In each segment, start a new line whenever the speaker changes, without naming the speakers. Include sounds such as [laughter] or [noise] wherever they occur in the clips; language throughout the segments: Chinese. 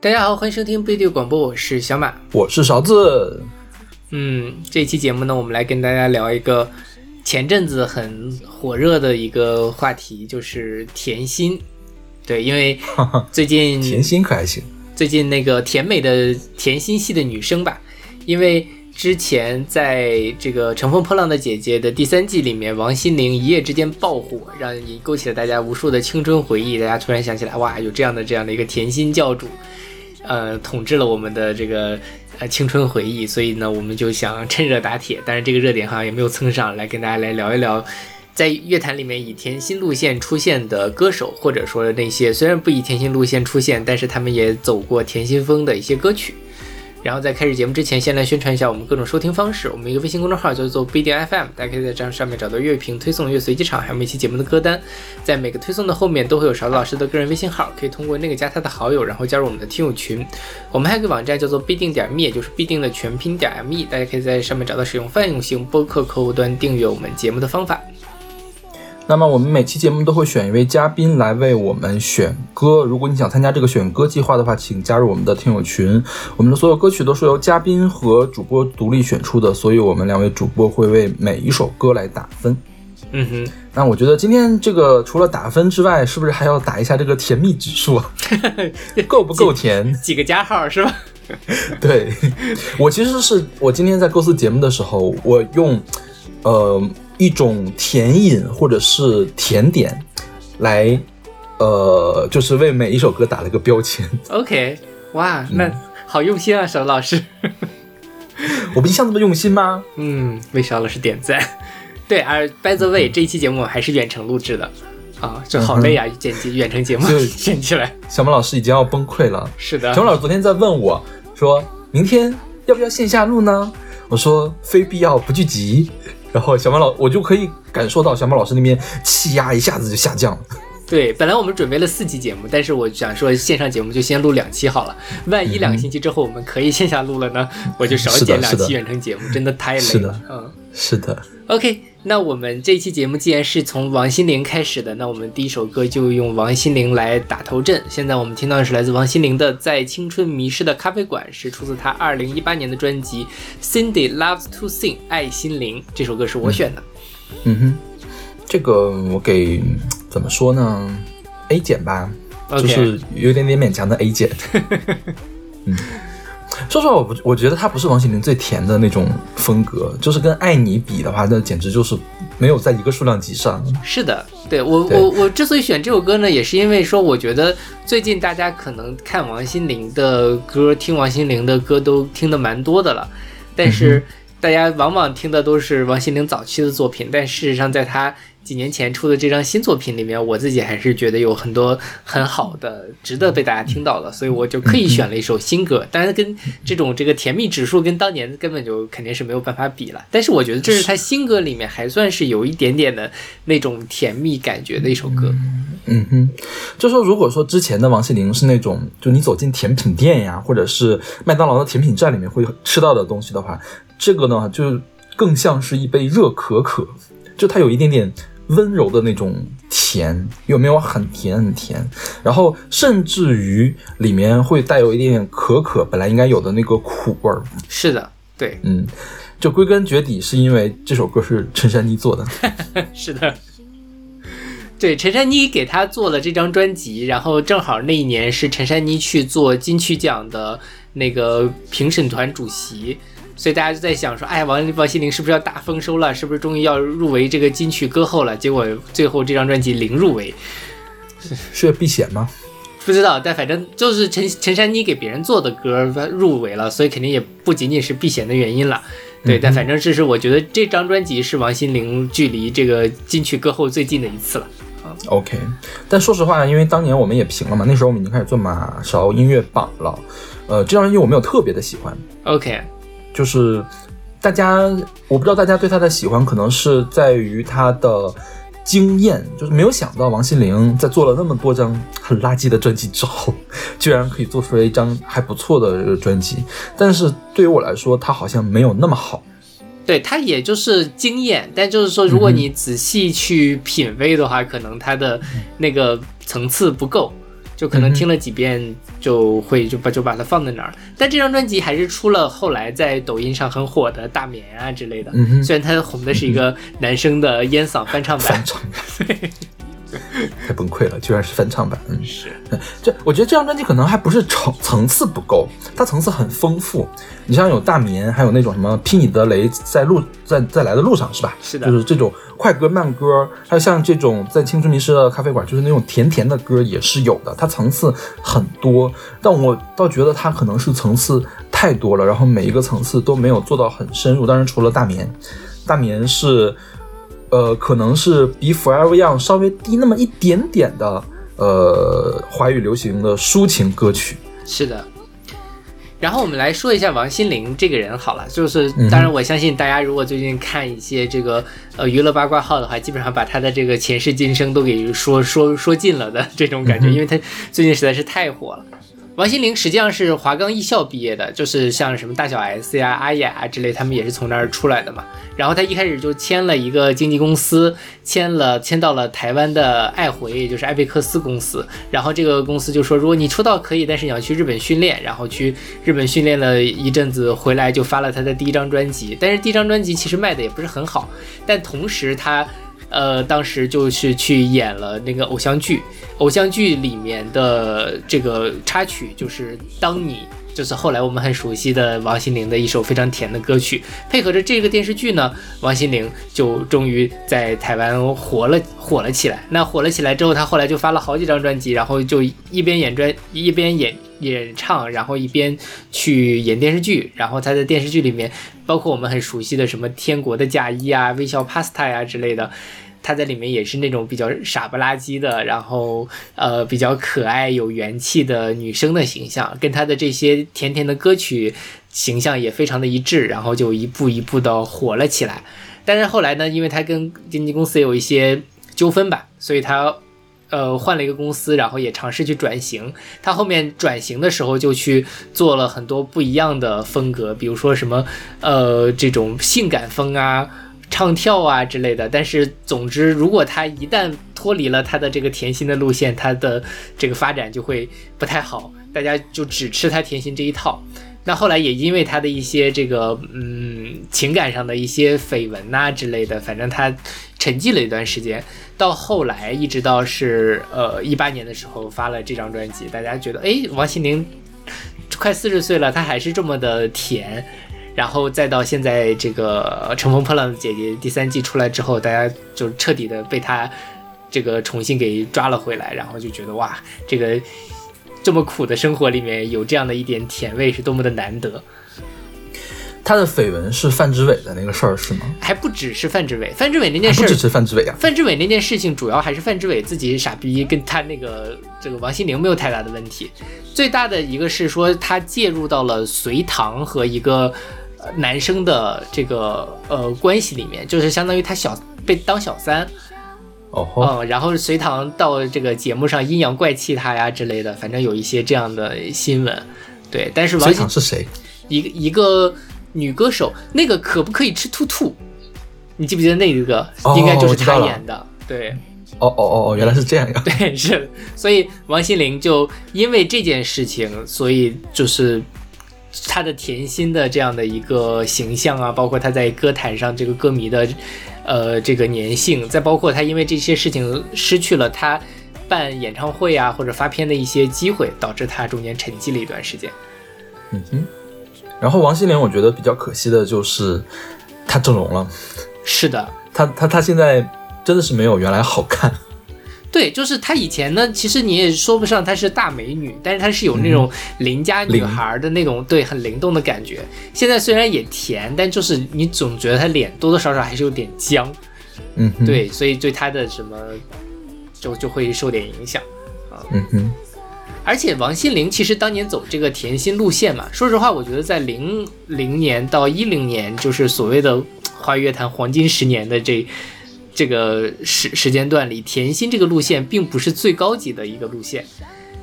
大家好，欢迎收听贝蒂广播，我是小马，
我是勺子。
嗯，这期节目呢，我们来跟大家聊一个前阵子很火热的一个话题，就是甜心。对，因为 [laughs] 最近
甜心可还行？
最近那个甜美的甜心系的女生吧，因为之前在这个《乘风破浪的姐姐》的第三季里面，王心凌一夜之间爆火，让你勾起了大家无数的青春回忆。大家突然想起来，哇，有这样的这样的一个甜心教主，呃，统治了我们的这个呃青春回忆。所以呢，我们就想趁热打铁，但是这个热点好像也没有蹭上来，跟大家来聊一聊。在乐坛里面以甜心路线出现的歌手，或者说那些虽然不以甜心路线出现，但是他们也走过甜心风的一些歌曲。然后在开始节目之前，先来宣传一下我们各种收听方式。我们一个微信公众号叫做不一定 FM，大家可以在这上面找到乐评推送、乐随机场，还有每期节目的歌单。在每个推送的后面都会有勺子老师的个人微信号，可以通过那个加他的好友，然后加入我们的听友群。我们还有个网站叫做必定点 me，就是必定的全拼点 me，大家可以在上面找到使用泛用型播客客户端订阅我们节目的方法。
那么我们每期节目都会选一位嘉宾来为我们选歌。如果你想参加这个选歌计划的话，请加入我们的听友群。我们的所有歌曲都是由嘉宾和主播独立选出的，所以我们两位主播会为每一首歌来打分。
嗯哼，
那我觉得今天这个除了打分之外，是不是还要打一下这个甜蜜指数？[laughs] 够不够甜？
几个加号是吧？[laughs]
对，我其实是我今天在构思节目的时候，我用呃。一种甜饮或者是甜点，来，呃，就是为每一首歌打了个标签。
OK，哇，那好用心啊，邵老师。[laughs]
我不一向那么用心吗？
嗯，为邵老师点赞。[laughs] 对，而 By the way，这一期节目还是远程录制的啊，这好累啊，剪辑远程节目 [laughs] 剪起来。
小马老师已经要崩溃了。
是的，
小马老师昨天在问我，说明天要不要线下录呢？我说非必要不聚集。然后小马老，我就可以感受到小马老师那边气压一下子就下降了。
对，本来我们准备了四期节目，但是我想说线上节目就先录两期好了。万一两个星期之后我们可以线下录了呢，我就少剪两期远程节目，真的太累
了。嗯，是的。
OK，那我们这期节目既然是从王心凌开始的，那我们第一首歌就用王心凌来打头阵。现在我们听到的是来自王心凌的《在青春迷失的咖啡馆》，是出自她二零一八年的专辑《Cindy Loves to Sing》爱心凌。这首歌是我选的。
嗯哼，这个我给。怎么说呢？A 减吧，就是有点点勉强的 A 减。[laughs] 嗯，说实话，我不我觉得他不是王心凌最甜的那种风格，就是跟爱你比的话，那简直就是没有在一个数量级上。
是的，对我我我之所以选这首歌呢，也是因为说，我觉得最近大家可能看王心凌的歌，听王心凌的歌都听的蛮多的了，但是大家往往听的都是王心凌早期的作品，但事实上在她。几年前出的这张新作品里面，我自己还是觉得有很多很好的，值得被大家听到的，所以我就刻意选了一首新歌。当然，跟这种这个甜蜜指数跟当年根本就肯定是没有办法比了。但是我觉得这是他新歌里面还算是有一点点的那种甜蜜感觉的一首歌。
嗯哼，就说如果说之前的王心凌是那种，就你走进甜品店呀，或者是麦当劳的甜品站里面会吃到的东西的话，这个呢就更像是一杯热可可，就它有一点点。温柔的那种甜，有没有很甜很甜？然后甚至于里面会带有一点点可可本来应该有的那个苦味儿。
是的，对，
嗯，就归根结底是因为这首歌是陈珊妮做的。[laughs]
是的，对，陈珊妮给他做了这张专辑，然后正好那一年是陈珊妮去做金曲奖的那个评审团主席。所以大家就在想说，哎，王王心凌是不是要大丰收了？是不是终于要入围这个金曲歌后了？结果最后这张专辑零入围，
是避险吗？
不知道，但反正就是陈陈珊妮给别人做的歌入围了，所以肯定也不仅仅是避险的原因了。对，但反正这是我觉得这张专辑是王心凌距离这个金曲歌后最近的一次了。
OK，但说实话，因为当年我们也评了嘛，那时候我们已经开始做马勺音乐榜了。呃，这张专辑我没有特别的喜欢。
OK。
就是大家，我不知道大家对他的喜欢，可能是在于他的惊艳，就是没有想到王心凌在做了那么多张很垃圾的专辑之后，[laughs] 居然可以做出来一张还不错的专辑。但是对于我来说，他好像没有那么好。
对他也就是惊艳，但就是说，如果你仔细去品味的话，可能他的那个层次不够。就可能听了几遍就会就把就把它放在那儿。但这张专辑还是出了后来在抖音上很火的《大眠》啊之类的。虽然他红的是一个男生的烟嗓翻唱版。
翻唱版。[laughs] [laughs] 太崩溃了，居然是翻唱版。
嗯，是。[laughs]
这我觉得这张专辑可能还不是层层次不够，它层次很丰富。你像有大眠，还有那种什么劈你的雷，在路在在来的路上，是吧？
是的。
就是这种快歌慢歌，还有像这种在青春迷失的咖啡馆，就是那种甜甜的歌也是有的。它层次很多，但我倒觉得它可能是层次太多了，然后每一个层次都没有做到很深入。当然，除了大眠，大眠是。呃，可能是比 Forever Young 稍微低那么一点点的，呃，华语流行的抒情歌曲。
是的。然后我们来说一下王心凌这个人好了，就是当然我相信大家如果最近看一些这个呃娱乐八卦号的话，基本上把她的这个前世今生都给说说说尽了的这种感觉，因为她最近实在是太火了。王心凌实际上是华冈艺校毕业的，就是像什么大小 S 呀、阿雅啊之类，他们也是从那儿出来的嘛。然后他一开始就签了一个经纪公司，签了签到了台湾的爱回，也就是艾贝克斯公司。然后这个公司就说，如果你出道可以，但是你要去日本训练。然后去日本训练了一阵子，回来就发了他的第一张专辑。但是第一张专辑其实卖的也不是很好，但同时他。呃，当时就是去演了那个偶像剧，偶像剧里面的这个插曲就是《当你》，就是后来我们很熟悉的王心凌的一首非常甜的歌曲。配合着这个电视剧呢，王心凌就终于在台湾火了，火了起来。那火了起来之后，她后来就发了好几张专辑，然后就一边演专，一边演演唱，然后一边去演电视剧。然后她在电视剧里面。包括我们很熟悉的什么《天国的嫁衣》啊，《微笑 Pasta》呀之类的，她在里面也是那种比较傻不拉几的，然后呃比较可爱有元气的女生的形象，跟她的这些甜甜的歌曲形象也非常的一致，然后就一步一步的火了起来。但是后来呢，因为她跟经纪公司有一些纠纷吧，所以她。呃，换了一个公司，然后也尝试去转型。他后面转型的时候，就去做了很多不一样的风格，比如说什么，呃，这种性感风啊、唱跳啊之类的。但是，总之，如果他一旦脱离了他的这个甜心的路线，他的这个发展就会不太好，大家就只吃他甜心这一套。那后来也因为他的一些这个嗯情感上的一些绯闻呐之类的，反正他沉寂了一段时间。到后来一直到是呃一八年的时候发了这张专辑，大家觉得哎王心凌快四十岁了，她还是这么的甜。然后再到现在这个《乘风破浪的姐姐》第三季出来之后，大家就彻底的被他这个重新给抓了回来，然后就觉得哇这个。这么苦的生活里面有这样的一点甜味，是多么的难得。
他的绯闻是范志伟的那个事儿是吗？
还不只是范志伟，范志伟那件事，
不只是范志伟啊。
范志伟那件事情主要还是范志伟自己傻逼，跟他那个这个王心凌没有太大的问题。最大的一个是说他介入到了隋唐和一个男生的这个呃关系里面，就是相当于他小被当小三。
哦，
嗯，然后隋唐到这个节目上阴阳怪气他呀之类的，反正有一些这样的新闻。对，但是王
隋唐是谁？
一个一个女歌手，那个可不可以吃兔兔？你记不记得那一个？应该就是她演的。对。
哦哦哦哦，原来是这样呀。[laughs]
对，是。所以王心凌就因为这件事情，所以就是她的甜心的这样的一个形象啊，包括他在歌坛上这个歌迷的。呃，这个粘性，再包括他因为这些事情失去了他办演唱会啊或者发片的一些机会，导致他中间沉寂了一段时间。
嗯哼。然后王心凌，我觉得比较可惜的就是她整容了。
是的，
她她她现在真的是没有原来好看。
对，就是她以前呢，其实你也说不上她是大美女，但是她是有那种邻家女孩的那种，对，很灵动的感觉。现在虽然也甜，但就是你总觉得她脸多多少少还是有点僵，
嗯，
对，所以对她的什么就就会受点影响啊，
嗯哼。
而且王心凌其实当年走这个甜心路线嘛，说实话，我觉得在零零年到一零年，就是所谓的华语乐坛黄金十年的这。这个时时间段里，甜心这个路线并不是最高级的一个路线，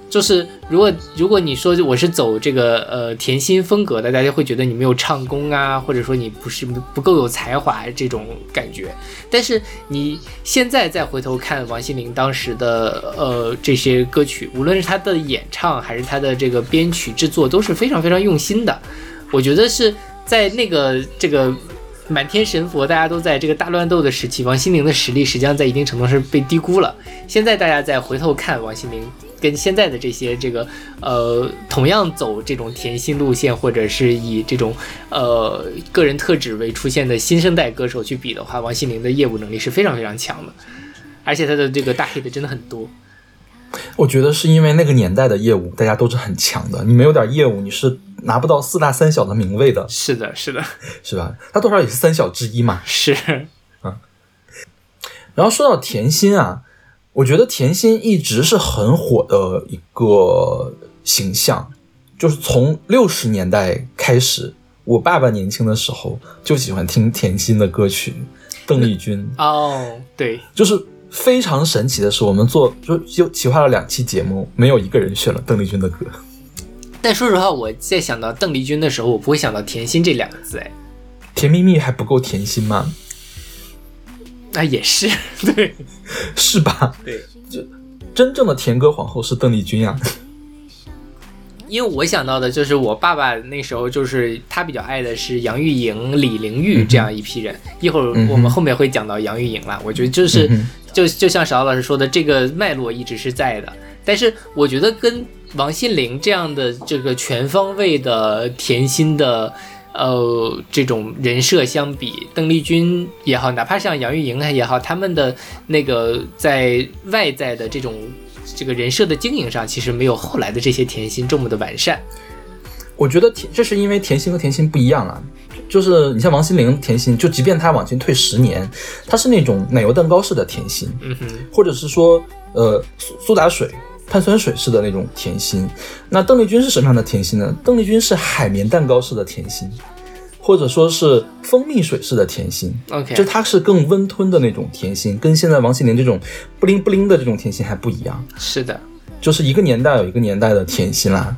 就是如果如果你说我是走这个呃甜心风格的，大家会觉得你没有唱功啊，或者说你不是不够有才华这种感觉。但是你现在再回头看王心凌当时的呃这些歌曲，无论是她的演唱还是她的这个编曲制作，都是非常非常用心的。我觉得是在那个这个满天神佛，大家都在这个大乱斗的时期，王心凌的实力实际上在一定程度是被低估了。现在大家再回头看王心凌。跟现在的这些这个呃，同样走这种甜心路线，或者是以这种呃个人特质为出现的新生代歌手去比的话，王心凌的业务能力是非常非常强的，而且她的这个大黑的真的很多。
我觉得是因为那个年代的业务大家都是很强的，你没有点业务，你是拿不到四大三小的名位的。
是的，是的，
是吧？他多少也是三小之一嘛。
是，
嗯。然后说到甜心啊。我觉得甜心一直是很火的一个形象，就是从六十年代开始，我爸爸年轻的时候就喜欢听甜心的歌曲，邓丽君。
哦，对，
就是非常神奇的是，我们做就就企划了两期节目，没有一个人选了邓丽君的歌。
但说实话，我在想到邓丽君的时候，我不会想到甜心这两个字，哎，
甜蜜蜜还不够甜心吗？
那也是，[laughs] 对，
是吧？
对，
就真正的甜歌皇后是邓丽君呀。
因为我想到的就是我爸爸那时候就是他比较爱的是杨钰莹、李玲玉这样一批人。一会儿我们后面会讲到杨钰莹了，我觉得就是就就像邵老师说的，这个脉络一直是在的。但是我觉得跟王心凌这样的这个全方位的甜心的。呃，这种人设相比，邓丽君也好，哪怕像杨钰莹也好，他们的那个在外在的这种这个人设的经营上，其实没有后来的这些甜心这么的完善。
我觉得甜，这是因为甜心和甜心不一样啊。就是你像王心凌甜心，就即便她往前退十年，她是那种奶油蛋糕式的甜心，
嗯哼，
或者是说呃苏苏打水。碳酸水式的那种甜心，那邓丽君是什么样的甜心呢？邓丽君是海绵蛋糕式的甜心，或者说是蜂蜜水式的甜心。
OK，
就它是更温吞的那种甜心，跟现在王心凌这种不灵不灵的这种甜心还不一样。
是的，
就是一个年代有一个年代的甜心啦。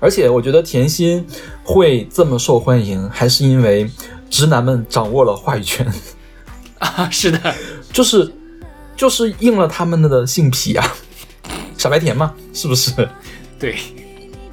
而且我觉得甜心会这么受欢迎，还是因为直男们掌握了话语权 [laughs]
啊。是的，[laughs]
就是就是应了他们的性癖啊。傻白甜嘛，是不是？[laughs]
对，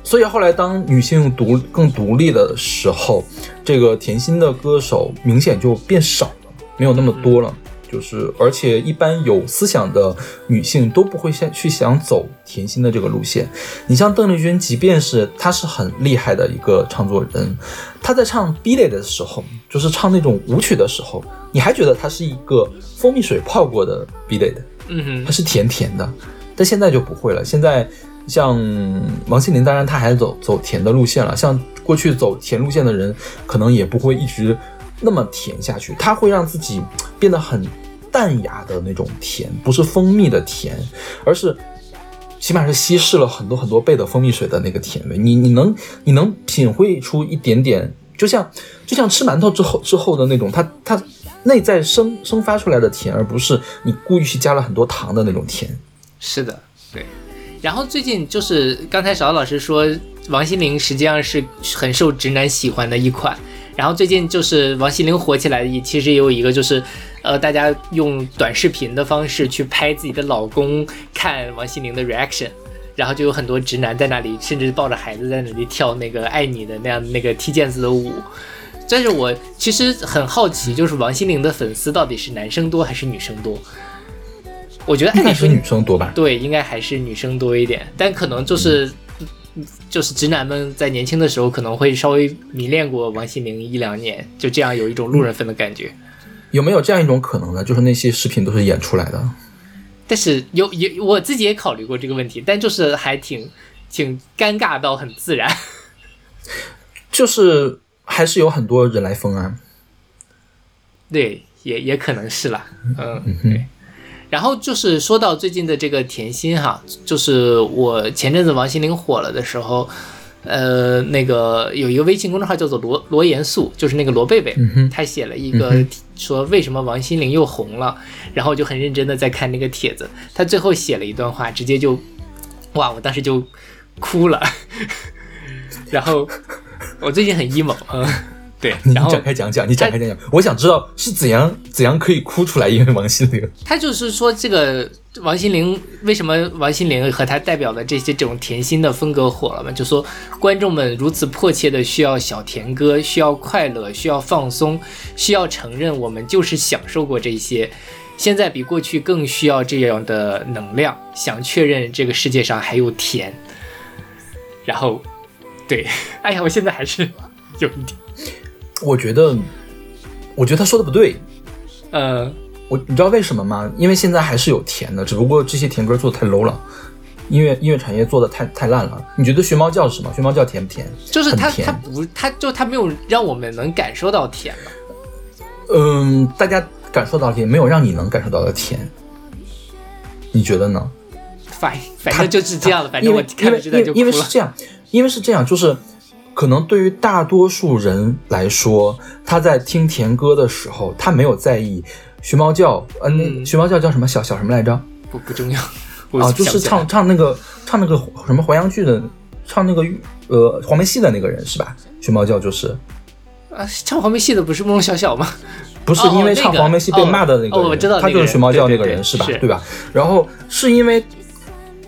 所以后来当女性独更独立的时候，这个甜心的歌手明显就变少了，没有那么多了。就是而且一般有思想的女性都不会先去想走甜心的这个路线。你像邓丽君，即便是她是很厉害的一个唱作人，她在唱 B 类的时候，就是唱那种舞曲的时候，你还觉得她是一个蜂蜜水泡过的 B 类的，
嗯哼，
它是甜甜的。但现在就不会了。现在像王心凌，当然她还走走甜的路线了。像过去走甜路线的人，可能也不会一直那么甜下去。她会让自己变得很淡雅的那种甜，不是蜂蜜的甜，而是起码是稀释了很多很多倍的蜂蜜水的那个甜味。你你能你能品会出一点点，就像就像吃馒头之后之后的那种，它它内在生生发出来的甜，而不是你故意去加了很多糖的那种甜。
是的，对。然后最近就是刚才邵老师说，王心凌实际上是很受直男喜欢的一款。然后最近就是王心凌火起来，也其实也有一个就是，呃，大家用短视频的方式去拍自己的老公看王心凌的 reaction，然后就有很多直男在那里，甚至抱着孩子在那里跳那个爱你的那样那个踢毽子的舞。但是我其实很好奇，就是王心凌的粉丝到底是男生多还是女生多？我觉得
应该是女生多吧，
对，应该还是女生多一点，但可能就是，就是直男们在年轻的时候可能会稍微迷恋过王心凌一两年，就这样有一种路人粉的感觉。
有没有这样一种可能呢？就是那些视频都是演出来的？
但是有有，我自己也考虑过这个问题，但就是还挺挺尴尬到很自然，
就是还是有很多人来疯啊。
对，也也可能是了，嗯，对。然后就是说到最近的这个甜心哈，就是我前阵子王心凌火了的时候，呃，那个有一个微信公众号叫做罗罗严肃，就是那个罗贝贝，他写了一个说为什么王心凌又红了，然后我就很认真的在看那个帖子，他最后写了一段话，直接就哇，我当时就哭了。[laughs] 然后我最近很 emo，嗯，对，[laughs]
你展开讲讲，你展开讲讲，我想知道是怎样怎样可以哭出来，因为王心凌。
他就是说这个王心凌为什么王心凌和她代表的这些这种甜心的风格火了嘛？就说观众们如此迫切的需要小甜歌，需要快乐，需要放松，需要承认我们就是享受过这些，现在比过去更需要这样的能量，想确认这个世界上还有甜。然后，对，哎呀，我现在还是有一点，
我觉得，我觉得他说的不对。
呃，
我你知道为什么吗？因为现在还是有甜的，只不过这些甜歌做的太 low 了，音乐音乐产业做的太太烂了。你觉得学猫叫是什么？学猫叫甜不甜？
就是他
很甜
他不，它就它没有让我们能感受到甜了。
嗯，大家感受到甜，没有让你能感受到的甜。你觉得呢？
反反正就是这样的，反正我
因为因为因为。是这样，因为是这样，就是可能对于大多数人来说，他在听甜歌的时候，他没有在意学猫叫，呃，那
嗯
学猫叫叫什么小小什么来着？
不不重要，
啊，就是唱唱那个唱那个什么淮扬剧的，唱那个呃黄梅戏的那个人是吧？学猫叫就是
啊，唱黄梅戏的不是慕容晓晓吗？
不是
哦
因为唱黄梅戏被骂的那个人，
哦哦我知道
他就是学猫叫那个人是吧？
是
对吧？然后是因为。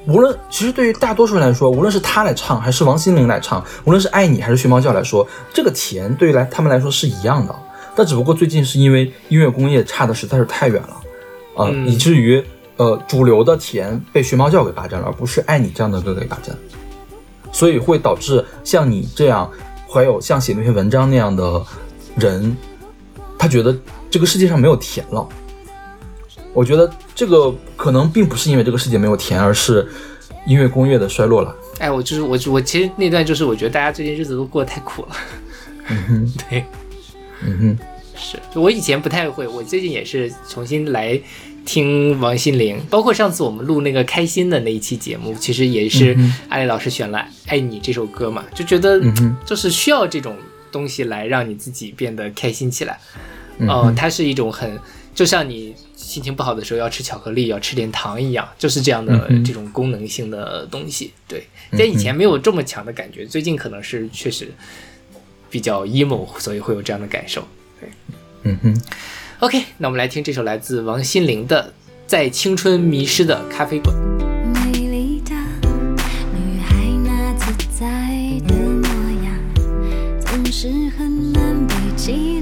无论其实对于大多数人来说，无论是他来唱还是王心凌来唱，无论是爱你还是学猫叫来说，这个甜对于来他们来说是一样的。但只不过最近是因为音乐工业差的实在是太远了，啊、
嗯
以至于呃主流的甜被学猫叫给霸占了，而不是爱你这样的歌给霸占。所以会导致像你这样，还有像写那篇文章那样的人，他觉得这个世界上没有甜了。我觉得这个可能并不是因为这个世界没有甜，而是音乐工业的衰落了。
哎，我就是我我其实那段就是我觉得大家最近日子都过得太苦了。
嗯哼，[laughs]
对，
嗯哼，
是我以前不太会，我最近也是重新来听王心凌，包括上次我们录那个开心的那一期节目，其实也是
嗯
艾丽老师选了《爱你》这首歌嘛，就觉得
嗯
就是需要这种东西来让你自己变得开心起来。
嗯
呃，它是一种很，就像你心情不好的时候要吃巧克力，要吃点糖一样，就是这样的这种功能性的东西。对，
嗯
在以前没有这么强的感觉，最近可能是确实比较 emo，所以会有这样的感受。
对嗯哼
，OK，那我们来听这首来自王心凌的《在青春迷失的咖啡馆》。
美丽的女孩那自在的模样，总是很难被记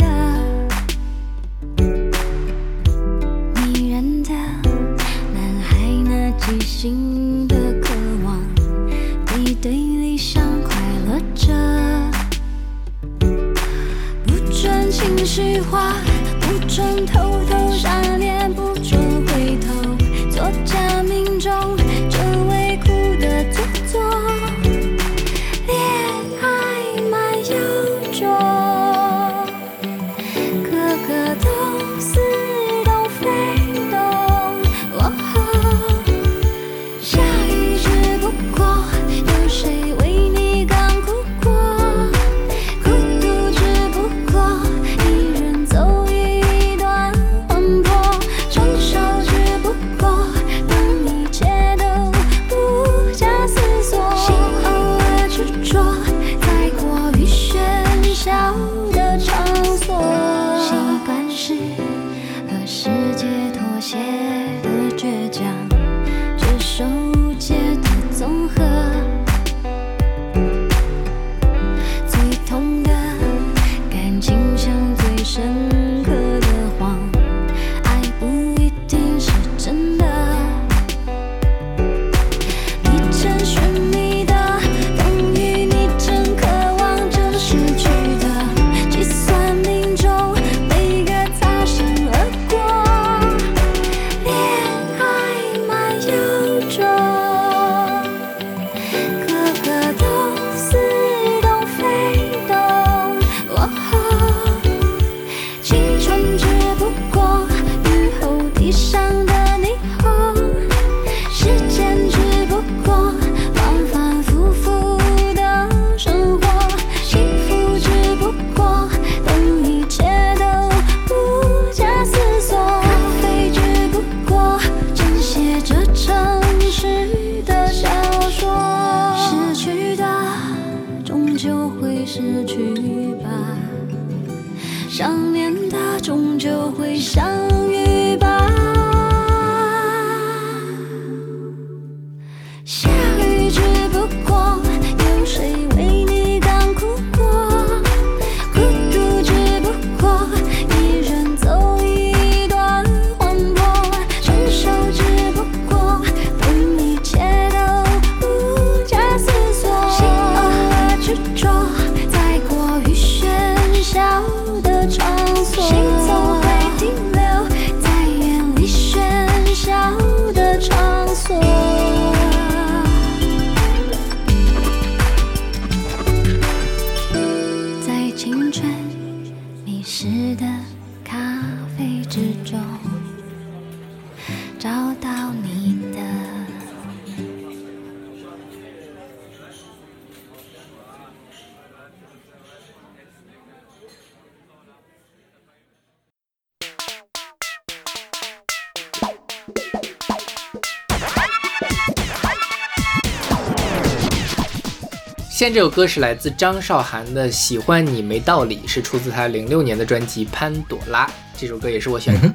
现在这首歌是来自张韶涵的《喜欢你没道理》，是出自她零六年的专辑《潘朵拉》。这首歌也是我选的。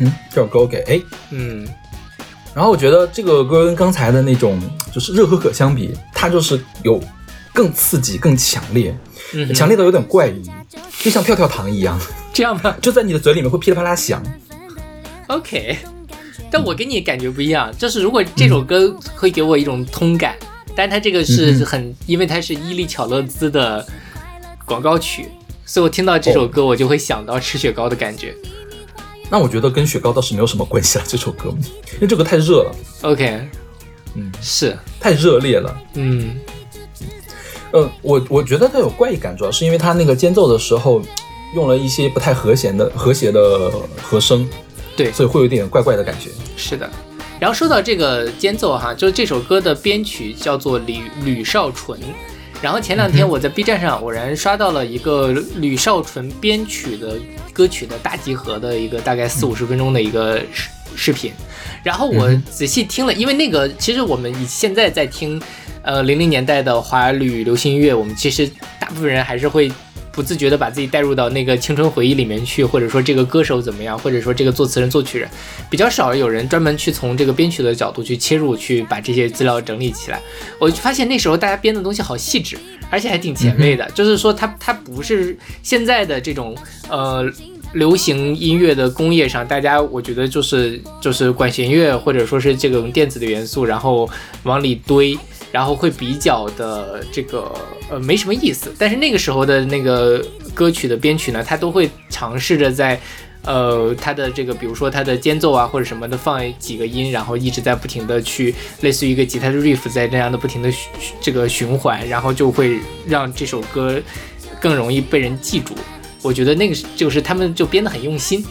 嗯，这首歌我给 A。
嗯
然后我觉得这个歌跟刚才的那种就是热可可相比，它就是有更刺激、更强烈，
嗯，
强烈到有点怪异，就像跳跳糖一样，[laughs]
这样吧。
就在你的嘴里面会噼里啪啦响。
OK，但我跟你感觉不一样，就是如果这首歌会给我一种通感，但它这个是很，因为它是伊利巧乐兹的广告曲，所以我听到这首歌我就会想到吃雪糕的感觉。
那我觉得跟雪糕倒是没有什么关系了，这首歌，因为这个太热了
，OK，
嗯，
是，
太热烈了。
嗯
呃，我我觉得它有怪异感，主要是因为它那个间奏的时候用了一些不太和谐的和谐的和声，
对
所以会有点怪怪的感觉。
是的。然后说到这个间奏哈，就是这首歌的编曲叫做吕吕少纯。然后前两天我在 B 站上偶然刷到了一个吕少纯编曲的歌曲的大集合的一个大概四五十分钟的一个视视频，然后我仔细听了，因为那个其实我们以现在在听，呃零零年代的华语流行音乐，我们其实大部分人还是会不自觉的把自己带入到那个青春回忆里面去，或者说这个歌手怎么样，或者说这个作词人、作曲人，比较少有人专门去从这个编曲的角度去切入，去把这些资料整理起来。我就发现那时候大家编的东西好细致，而且还挺前卫的，就是说它它不是现在的这种呃。流行音乐的工业上，大家我觉得就是就是管弦乐或者说是这种电子的元素，然后往里堆，然后会比较的这个呃没什么意思。但是那个时候的那个歌曲的编曲呢，它都会尝试着在呃它的这个比如说它的间奏啊或者什么的放几个音，然后一直在不停的去类似于一个吉他的 riff 在这样的不停的这个循环，然后就会让这首歌更容易被人记住。我觉得那个就是他们就编得很用心。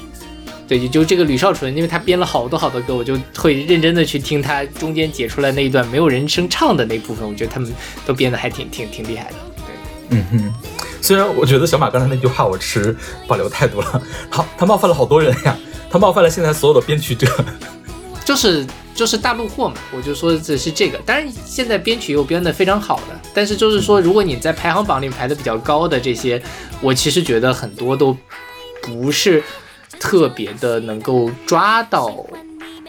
对，也就这个吕少纯，因为他编了好多好多歌，我就会认真的去听他中间解出来那一段没有人声唱的那部分，我觉得他们都编的还挺挺挺厉害的。对，
嗯哼，虽然我觉得小马刚才那句话我持保留态度了，好，他冒犯了好多人呀，他冒犯了现在所有的编曲者。
就是就是大陆货嘛，我就说这是这个。当然现在编曲也有编得非常好的，但是就是说，如果你在排行榜里排的比较高的这些，我其实觉得很多都不是特别的能够抓到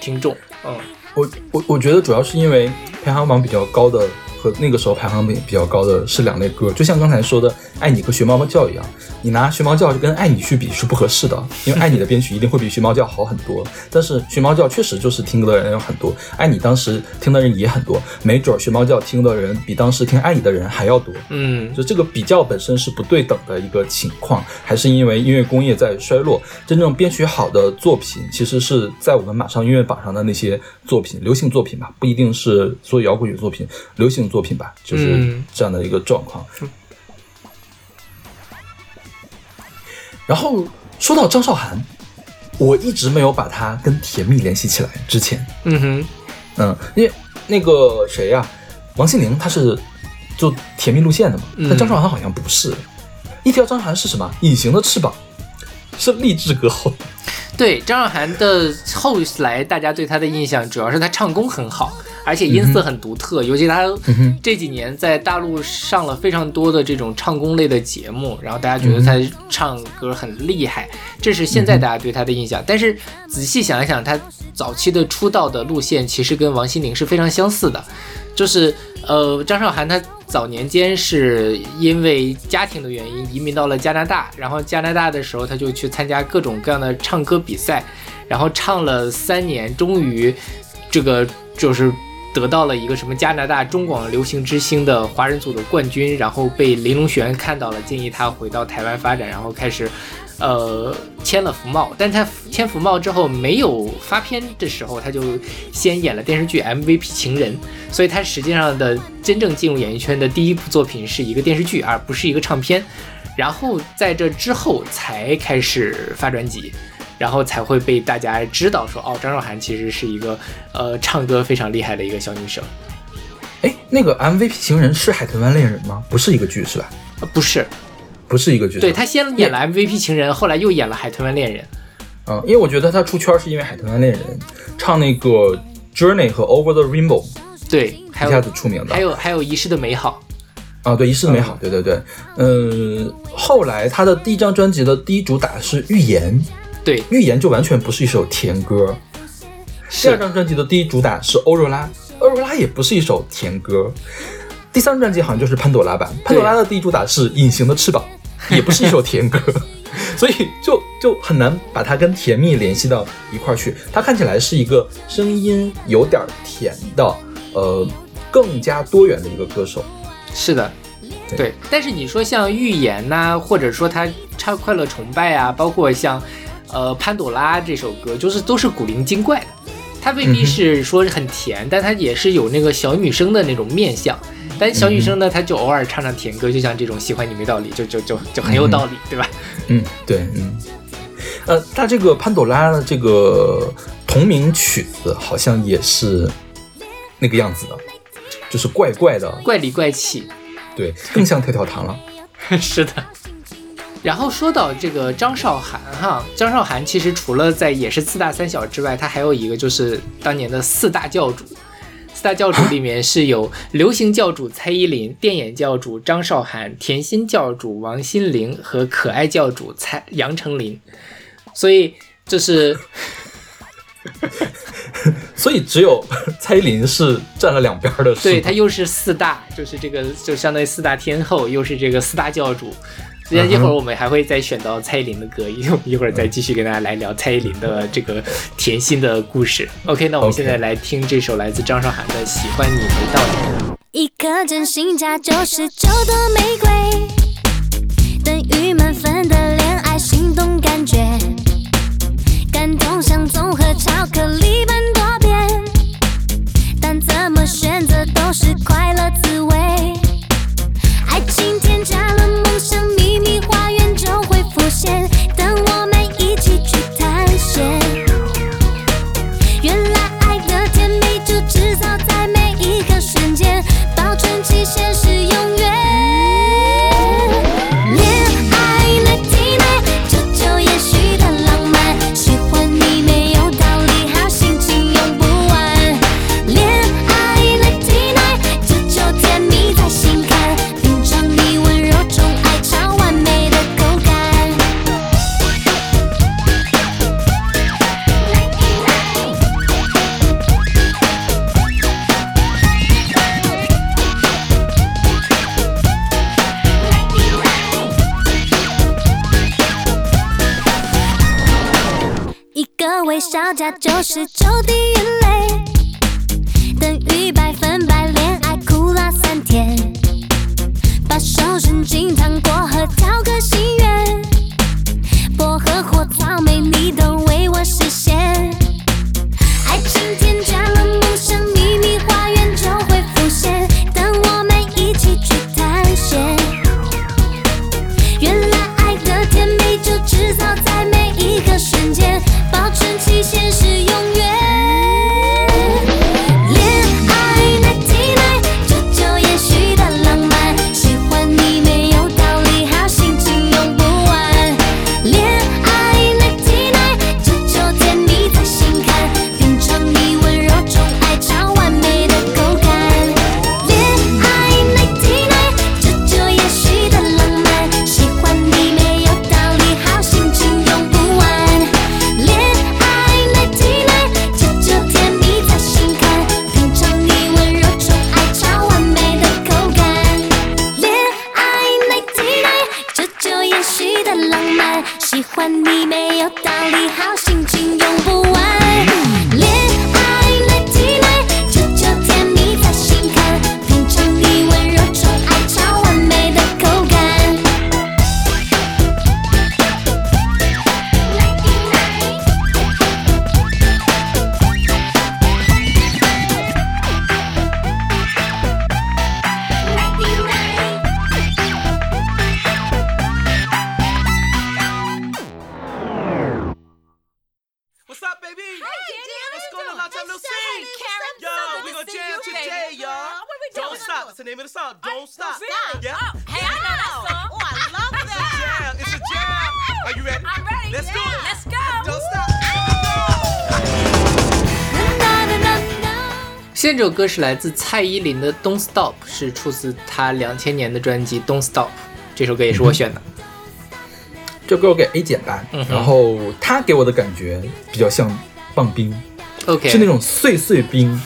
听众。嗯，
我我我觉得主要是因为排行榜比较高的和那个时候排行榜比较高的是两类歌，就像刚才说的《爱你》和《学猫猫叫》一样，你拿《学猫叫》跟《爱你》去比是不合适的，因为《爱你》的编曲一定会比《学猫叫》好很多。但是《学猫叫》确实就是听歌的人有很多，《爱你》当时听的人也很多，没准儿《学猫叫》听的人比当时听《爱你》的人还要多。
嗯，
就这个比较本身是不对等的一个情况，还是因为音乐工业在衰落？真正编曲好的作品，其实是在我们马上音乐榜上的那些作品，流行作品吧，不一定是所有摇滚乐作品，流行作品吧，就是
嗯
这样的一个状况。然后说到张韶涵，我一直没有把她跟甜蜜联系起来。之前，
嗯哼，
嗯，因为那个谁呀、王心凌她是做甜蜜路线的嘛，
嗯
但张韶涵好像不是。一提到张韶涵是什么？隐形的翅膀，是励志歌后。
对张韶涵的后来，大家对她的印象主要是她唱功很好，而且音色很独特，尤其他
嗯哼。
这几年在大陆上了非常多的这种唱功类的节目，然后大家觉得她唱歌很厉害，这是现在大家对她的印象。但是仔细想一想，她早期的出道的路线其实跟王心凌是非常相似的，就是呃，张韶涵她早年间是因为家庭的原因移民到了加拿大，然后加拿大的时候她就去参加各种各样的唱歌比赛，然后唱了三年，终于这个就是得到了一个什么加拿大中广流行之星的华人组的冠军，然后被林隆璇看到了，建议她回到台湾发展，然后开始。呃，签了福茂，但他签福茂之后没有发片的时候，他就先演了电视剧 MVP 情人，所以他实际上的真正进入演艺圈的第一部作品是一个电视剧，而不是一个唱片。然后在这之后才开始发专辑，然后才会被大家知道说，哦，张韶涵其实是一个呃唱歌非常厉害的一个小女生。
哎，那个 MVP 情人是《海豚湾恋人》吗？不是一个剧是吧？
呃，不是，
不是一个角色。
对他先演了 MVP 情人，后来又演了海豚湾恋人。
嗯，因为我觉得他出圈是因为《海豚湾恋人》唱那个 Journey 和 Over the Rainbow
对，还
一下子出名的。
还有还有遗失的美好。
啊，对，遗失的美好，对对对，嗯，后来他的第一张专辑的第一主打是《预言》，
对，《
预言》就完全不是一首甜歌。第二张专辑的第一主打是《欧若拉》，欧若拉也不是一首甜歌。第三张专辑好像就是潘朵拉版，潘朵拉的第一主打是《隐形的翅膀》，也不是一首甜歌，[laughs] 所以就就很难把它跟甜蜜联系到一块儿去。它看起来是一个声音有点甜的，呃，更加多元的一个歌手。
是的，
对
对。但是你说像预言呐、或者说他唱《快乐崇拜》啊，包括像呃《潘朵拉》这首歌，就是都是古灵精怪的。它未必是说很甜，但它也是有那个小女生的那种面相。但小女生呢，她就偶尔唱唱甜歌，就像这种喜欢你没道理，就就就就很有道理，对吧？
嗯，对，嗯，呃，他这个潘朵拉的这个同名曲子好像也是那个样子的，就是怪怪的，
怪里怪气，
对，更像跳跳糖了。[laughs]
是的。然后说到这个张韶涵哈，张韶涵其实除了在也是四大三小之外，她还有一个就是当年的四大教主。四大教主里面是有流行教主蔡依林、电眼教主张韶涵、甜心教主王心凌和可爱教主蔡杨丞琳，所以就是 [laughs]
所以只有蔡依林是站了两边的，
对她又是四大，就是这个就相当于四大天后，又是这个四大教主。那一会儿我们还会再选到蔡依林的歌，一一会儿再继续跟大家来聊蔡依林的这个甜心的故事。OK，那我们现在来听这首来自张韶涵的《喜欢你没道理》。
一颗真心价九十九朵玫瑰，等于满分的恋爱心动感觉，感动像综合巧克力般多变，但怎么选择都是快微笑加九十九滴眼泪，等于百分百恋爱苦辣酸甜。把手伸进糖果盒，挑个心
歌是来自蔡依林的《Don't Stop》，是出自她两千年的专辑《Don't Stop》。这首歌也是我选的。
这歌我给 A 减吧，
嗯
然后他给我的感觉比较像棒冰
，OK，
是那种碎碎冰，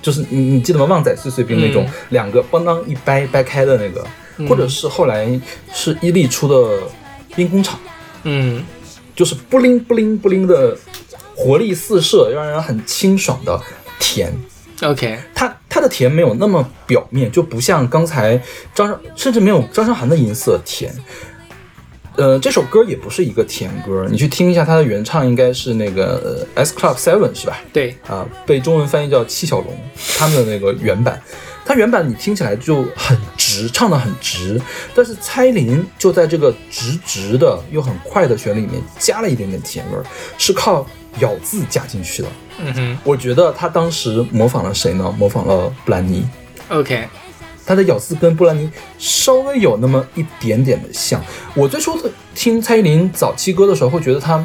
就是你你记得吗？旺仔碎碎冰那种，
嗯
两个邦当一掰掰开的那个，或者是后来是伊利出的冰工厂，
嗯
就是布灵布灵布灵的活力四射，让人很清爽的甜。
OK，
它它的甜没有那么表面，就不像刚才张韶，甚至没有张韶涵的音色甜。呃，这首歌也不是一个甜歌，你去听一下它的原唱，应该是那个呃 S Club Seven 是吧？
对，
啊，被中文翻译叫七小龙，他们的那个原版，它原版你听起来就很直，唱的很直，但是蔡依林就在这个直直的又很快的旋律里面加了一点点甜味儿，是靠咬字加进去的。
嗯哼
我觉得他当时模仿了谁呢？模仿了布兰妮
，，OK，
他的咬字跟布兰妮稍微有那么一点点的像。我最初的听蔡依林早期歌的时候，会觉得她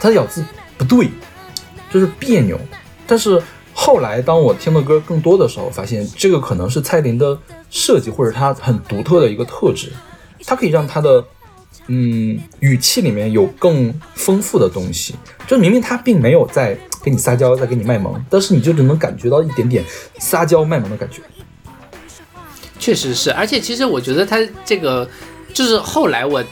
她的咬字不对，就是别扭。但是后来当我听的歌更多的时候，发现这个可能是蔡依林的设计或者她很独特的一个特质，它可以让她的嗯语气里面有更丰富的东西。就明明她并没有在给你撒娇，在给你卖萌，但是你就只能感觉到一点点撒娇卖萌的感觉。
确实是，而且其实我觉得他这个就是后来我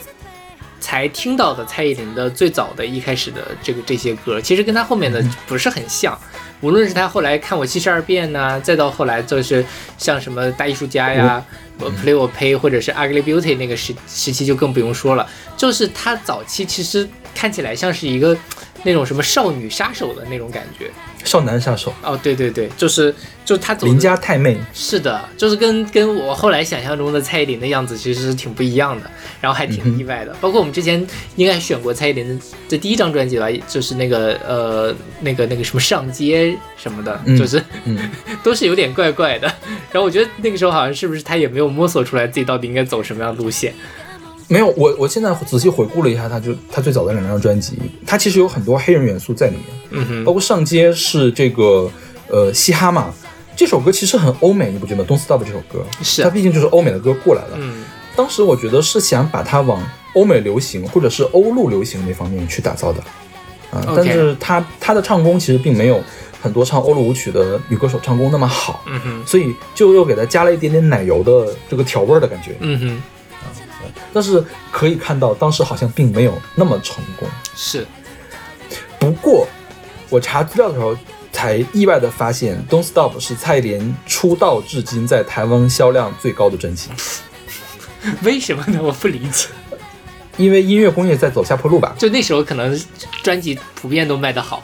才听到的蔡依林的最早的一开始的这个这些歌，其实跟他后面的不是很像。无论是他后来看我七十二变呐、再到后来就是像什么大艺术家呀、我 Play 我 Pay 或者是 Ugly Beauty 那个时时期就更不用说了，就是他早期其实看起来像是一个那种什么少女杀手的那种感觉。
少男杀手，
哦，对对对，就是就是他走的
邻家太妹，
是的，就是跟跟我后来想象中的蔡依林的样子其实是挺不一样的，然后还挺意外的。包括我们之前应该选过蔡依林的这第一张专辑吧，就是那个呃那个那个什么上街什么的，
嗯
就是
嗯，[laughs]
都是有点怪怪的。然后我觉得那个时候好像是不是他也没有摸索出来自己到底应该走什么样的路线。
没有，我我现在仔细回顾了一下，他就他最早的两张专辑，他其实有很多黑人元素在里面，
嗯哼，
包括上街是这个呃嘻哈嘛，这首歌其实很欧美，你不觉得吗？Don't Stop 这首歌，
是。
它毕竟就是欧美的歌过来了。
嗯。
当时我觉得是想把它往欧美流行或者是欧陆流行那方面去打造的，啊、但是他他的唱功其实并没有很多唱欧陆舞曲的女歌手唱功那么好，
嗯哼。
所以就又给它加了一点点奶油的这个调味儿的感觉。
嗯哼，
但是可以看到，当时好像并没有那么成功。
是
不过，我查资料的时候才意外的发现，《Don't Stop》是蔡依林出道至今在台湾销量最高的专辑，[laughs]
为什么呢？我不理解。
因为音乐工业在走下坡路吧？
就那时候可能专辑普遍都卖得好，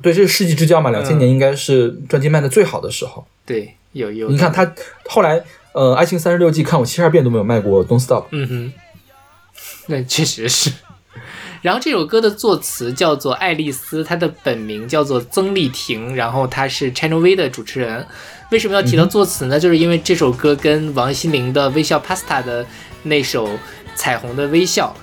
对，这是世纪之交嘛，两千
嗯
年应该是专辑卖的最好的时候。
对，有有。
你看他后来，呃，《爱情三十六计》看我七十二遍都没有卖过《Don't Stop》。
嗯哼，[laughs] 那确实是。然后这首歌的作词叫做爱丽丝，她的本名叫做曾丽婷，然后她是 Channel V 的主持人。为什么要提到作词呢？就是因为这首歌跟王心凌的《微笑 Pasta》的那首《彩虹的微笑》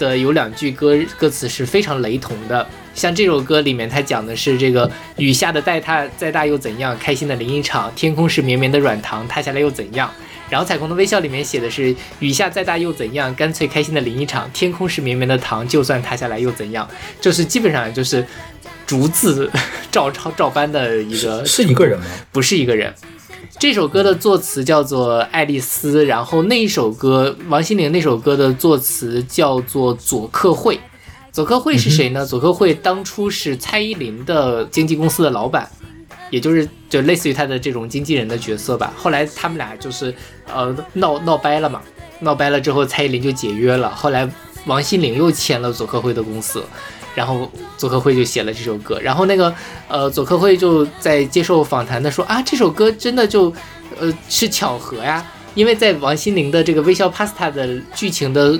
的有两句歌歌词是非常雷同的。像这首歌里面，它讲的是这个雨下的再大再大又怎样，开心的淋一场，天空是绵绵的软糖，塌下来又怎样？然后《彩虹的微笑》里面写的是雨下再大又怎样，干脆开心的淋一场，天空是绵绵的糖，就算塌下来又怎样？就是基本上就是逐字照抄照搬的一个，
是一个人吗？
不是一个人。这首歌的作词叫做爱丽丝，然后那一首歌王心凌那首歌的作词叫做佐克惠。佐克惠是谁呢？佐克惠当初是蔡依林的经纪公司的老板，也就是就类似于他的这种经纪人的角色吧。后来他们俩就是呃闹闹掰了嘛，闹掰了之后，蔡依林就解约了。后来王心凌又签了佐克辉的公司，然后佐克辉就写了这首歌。然后那个呃佐克辉就在接受访谈的说啊，这首歌真的就呃是巧合呀，因为在王心凌的这个微笑 Pasta 的剧情的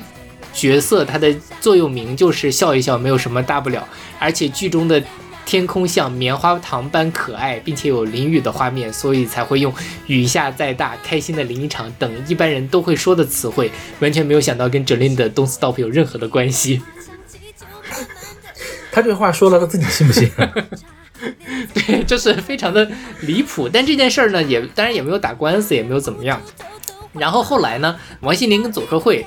角色，它的座右铭就是笑一笑，没有什么大不了。而且剧中的天空像棉花糖般可爱，并且有淋雨的画面，所以才会用“雨下再大，开心的淋一场”等一般人都会说的词汇。完全没有想到跟 Jolin 的《Don't Stop》有任何的关系。[laughs]
他这话说了，他自己信不信？[laughs]
对，就是非常的离谱。但这件事儿呢，也当然也没有打官司，也没有怎么样。然后后来呢，王心凌跟佐克惠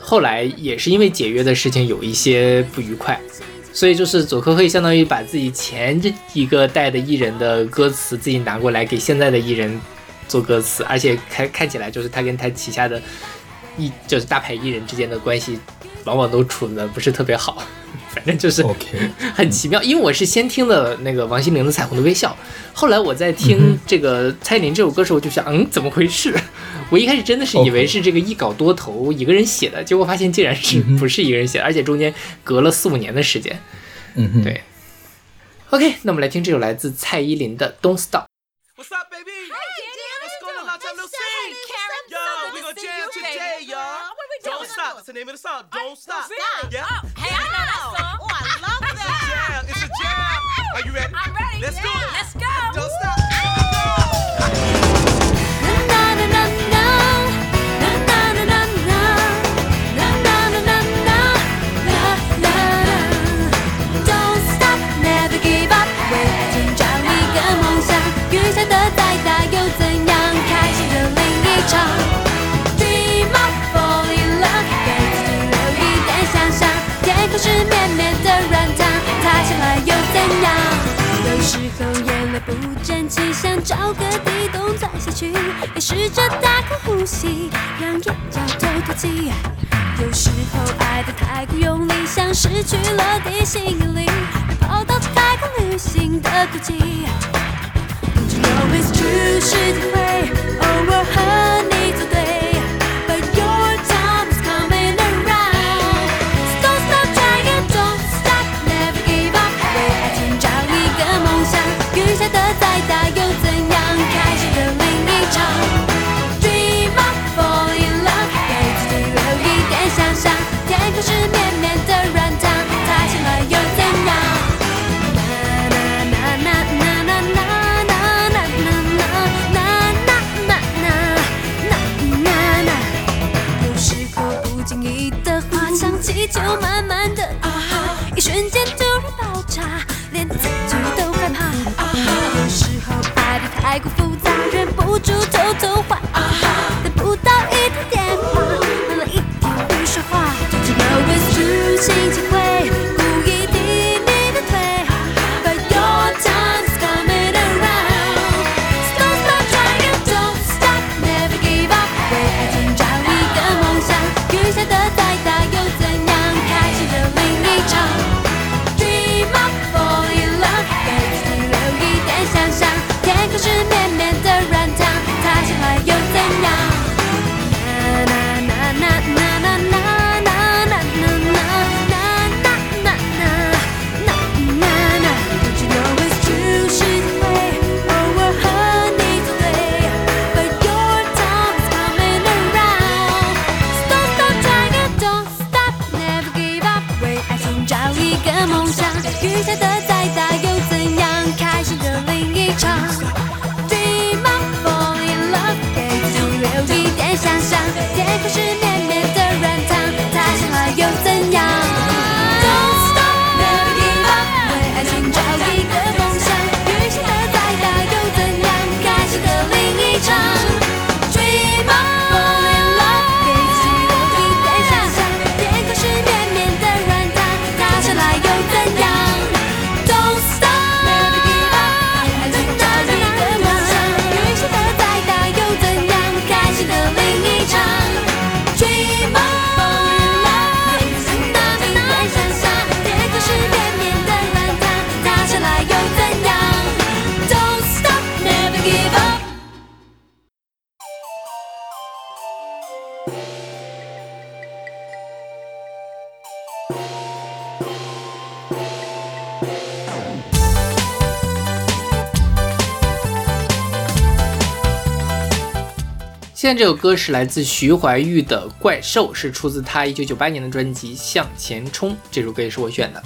后来也是因为解约的事情有一些不愉快，所以就是佐科会相当于把自己前这一个代的艺人的歌词自己拿过来给现在的艺人做歌词，而且看看起来就是他跟他旗下的艺就是大牌艺人之间的关系，往往都处的不是特别好。反正就是
OK
很奇妙，因为我是先听的那个王心凌的《彩虹的微笑》，后来我在听这个蔡依林这首歌时候，我就想，嗯，怎么回事？我一开始真的是以为是这个一稿多投一个人写的，结果发现竟然是不是一个人写的，而且中间隔了四五年的时间。
嗯哼，
对 OK，那我们来听这首来自蔡依林的《Don't Stop》。
What's up, baby? What's going on? Long time no see. Yo, we gonna jam today, y'all. Don't stop. That's the name of the song. Don't stop. Yeah. You ready?
I'm ready.
Let's yeah. do it.
Let's go.
Don't stop.
Dream up, fall in love，跟自由一点想象，也可是。不争气，想找个地洞钻下去，也试着大口呼吸，让眼角透透气。有时候爱得太过用力，像失去了地心引力，跑到太空旅行的轨迹。Don't you know it's true？是体会，偶尔和你住偷偷画
歌是来自徐怀钰的《怪兽》，是出自他一九九八年的专辑《向前冲》。这首歌也是我选的。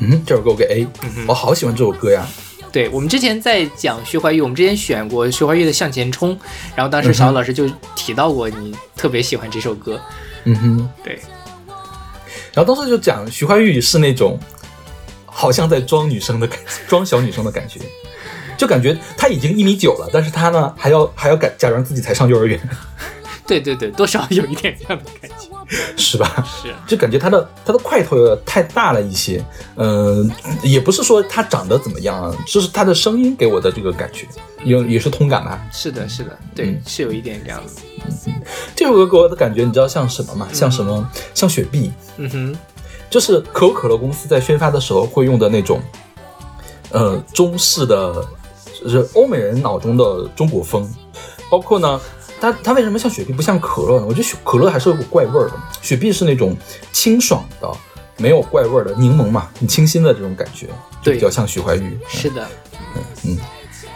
嗯，这首歌我给 A，、我好喜欢这首歌呀。
对我们之前在讲徐怀钰，我们之前选过徐怀钰的《向前冲》，然后当时小老师就提到过你特别喜欢这首歌。
嗯哼，
对，
然后当时就讲徐怀钰是那种好像在装女生的感，装小女生的感觉，就感觉他已经一米九了，但是他呢还要还要改假装自己才上幼儿园，
对对对，多少有一点这样的感觉。[laughs]
是吧？
是，
就感觉他的他的块头有点太大了一些，嗯、也不是说他长得怎么样啊，就是他的声音给我的这个感觉，有也是通感吧。
是的，是的，对，
嗯
是有一点这样子。
这首歌给我的感觉，你知道像什么吗？像什么？像雪碧，
嗯哼，
就是可口可乐公司在宣发的时候会用的那种，呃，中式的，就是欧美人脑中的中国风。包括呢，它它为什么像雪碧不像可乐呢？我觉得雪可乐还是有股怪味儿的，雪碧是那种清爽的，没有怪味儿的柠檬嘛，很清新的这种感觉，就
对
比较像徐怀钰。
是的，
嗯。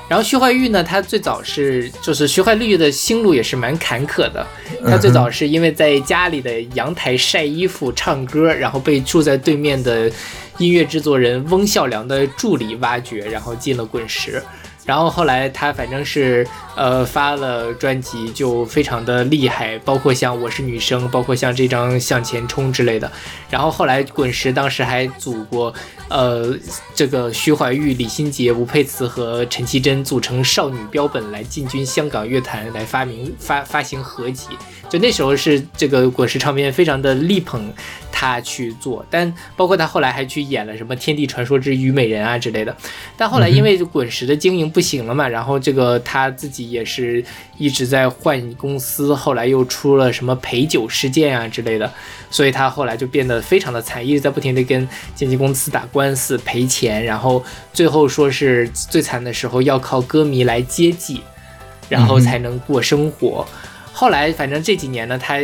然后徐怀钰呢，他最早是就是徐怀钰的心路也是蛮坎坷的。他最早是因为在家里的阳台晒衣服、唱歌，然后被住在对面的音乐制作人翁孝良的助理挖掘，然后进了滚石。然后后来他反正是呃发了专辑，就非常的厉害，包括像我是女生，包括像这张向前冲之类的。然后后来滚石当时还组过呃这个徐怀钰、李心洁、吴佩慈和陈绮贞组成少女标本来进军香港乐坛，来发明发发行合集。就那时候是这个滚石唱片非常的力捧他去做，但包括他后来还去演了什么《天地传说之虞美人》啊之类的。但后来因为滚石的经营不行了嘛，然后这个他自己也是一直在换公司，后来又出了什么陪酒事件啊之类的，所以他后来就变得非常的惨，一直在不停的跟经纪公司打官司赔钱，然后最后说是最惨的时候要靠歌迷来接济，然后才能过生活。后来反正这几年呢，他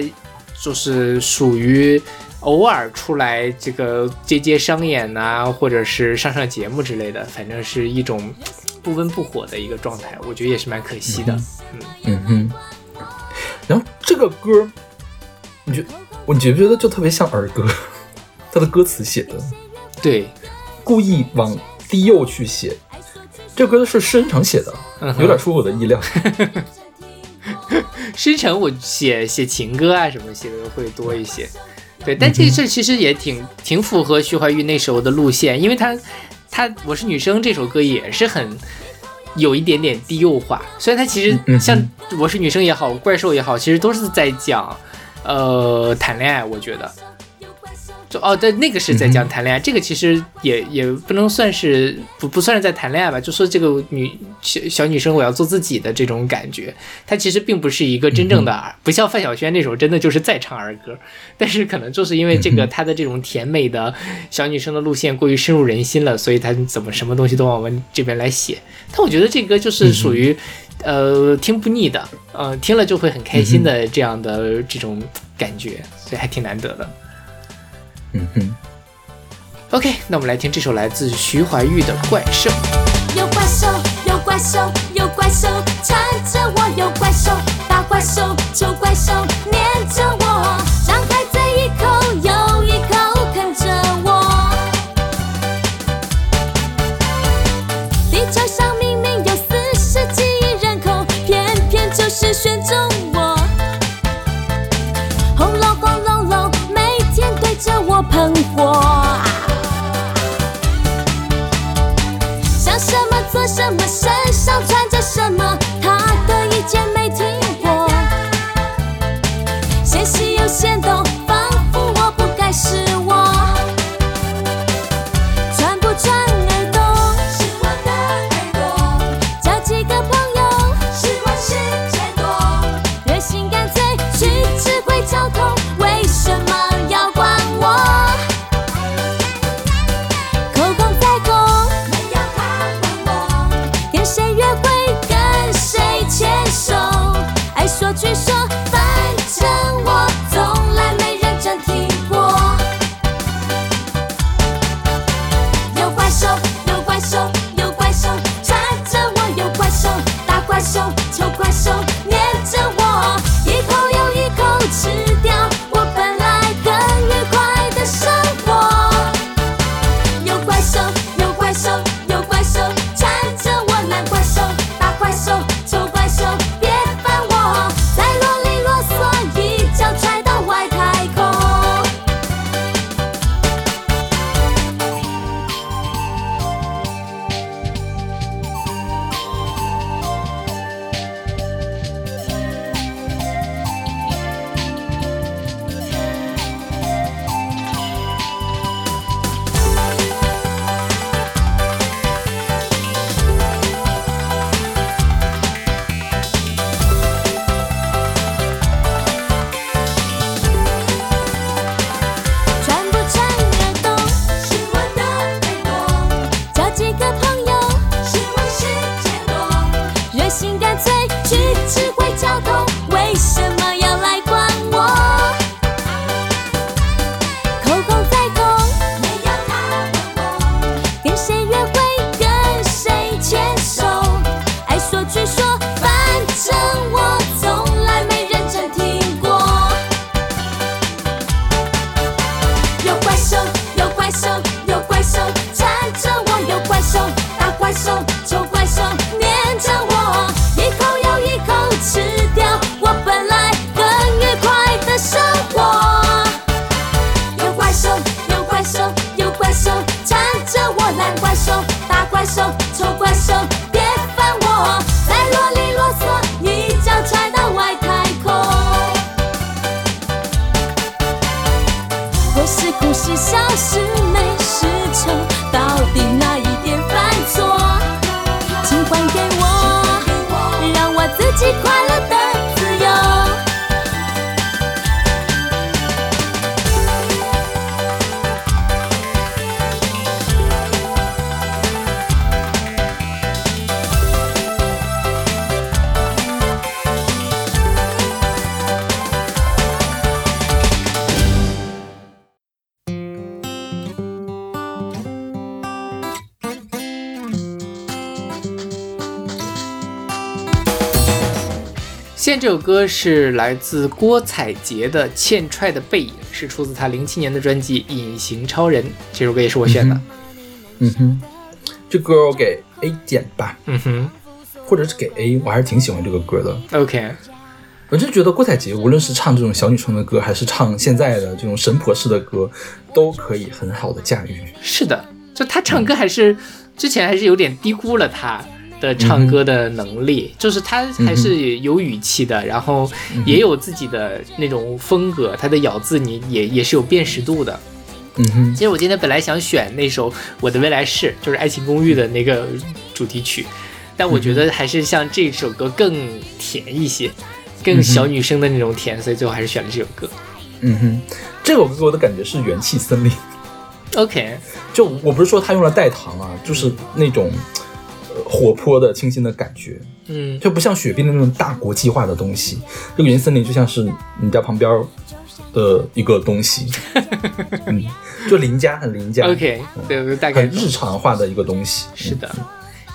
就是属于偶尔出来这个接接商演呐、或者是上上节目之类的，反正是一种不温不火的一个状态，我觉得也是蛮可惜的。
嗯哼，然后这个歌，你觉我你觉不觉得就特别像儿歌？它的歌词写的
对，
故意往低幼去写，这歌是施恩成写的，
嗯
有点出乎我的意料。
申城我写写情歌啊什么写的会多一些，对，但这事其实也挺挺符合徐怀钰那时候的路线，因为他他我是女生这首歌也是很有一点点低幼化，虽然他其实像我是女生也好，怪兽也好，其实都是在讲呃谈恋爱，我觉得。就哦，对，那个是在讲谈恋爱，这个其实也也不能算是不不算是在谈恋爱吧，就说这个女小小女生我要做自己的这种感觉，它其实并不是一个真正的儿，不像范晓萱那首真的就是在唱儿歌，但是可能就是因为这个她的这种甜美的小女生的路线过于深入人心了，所以她怎么什么东西都往我们这边来写。但我觉得这歌就是属于。呃，听不腻的，呃，听了就会很开心的这样的这种感觉，所以还挺难得的。
嗯哼
，OK，那我们来听这首来自徐怀钰的《怪兽》。
有怪兽，有怪兽，有怪兽缠着我，有怪兽，大怪兽，丑怪兽黏着我，张开嘴一口又一口啃着我。地球上明明有四十几亿人口，偏偏就是选中喷火。想什么做什么，身上穿着什么，
歌是来自郭采洁的《欠踹的背影》，是出自她零七年的专辑《隐形超人》。这首歌也是我选的。
嗯哼，这歌我给 A 减吧，
嗯哼
或者是给 A，我还是挺喜欢这个歌的。
，OK，
我就觉得郭采洁无论是唱这种小女生的歌，还是唱现在的这种神婆式的歌，都可以很好的驾驭。
是的，就她唱歌还是、之前还是有点低估了她的唱歌的能力，就是他还是有语气的，然后也有自己的那种风格，他的咬字你也也是有辨识度的。
嗯哼，
其实我今天本来想选那首《我的未来式》，就是《爱情公寓》的那个主题曲，但我觉得还是像这首歌更甜一些，更小女生的那种甜，所以最后还是选了这首歌。
嗯哼，这首歌给我的感觉是元气森林。
OK，
就我不是说他用了代糖啊，就是那种呃活泼的、清新的感觉，
嗯，
就不像雪碧的那种大国际化的东西。这个原森林就像是你家旁边儿的一个东西，[laughs] 嗯，就邻家很邻家。
OK，对，我大概
很日常化的一个东西。
是的，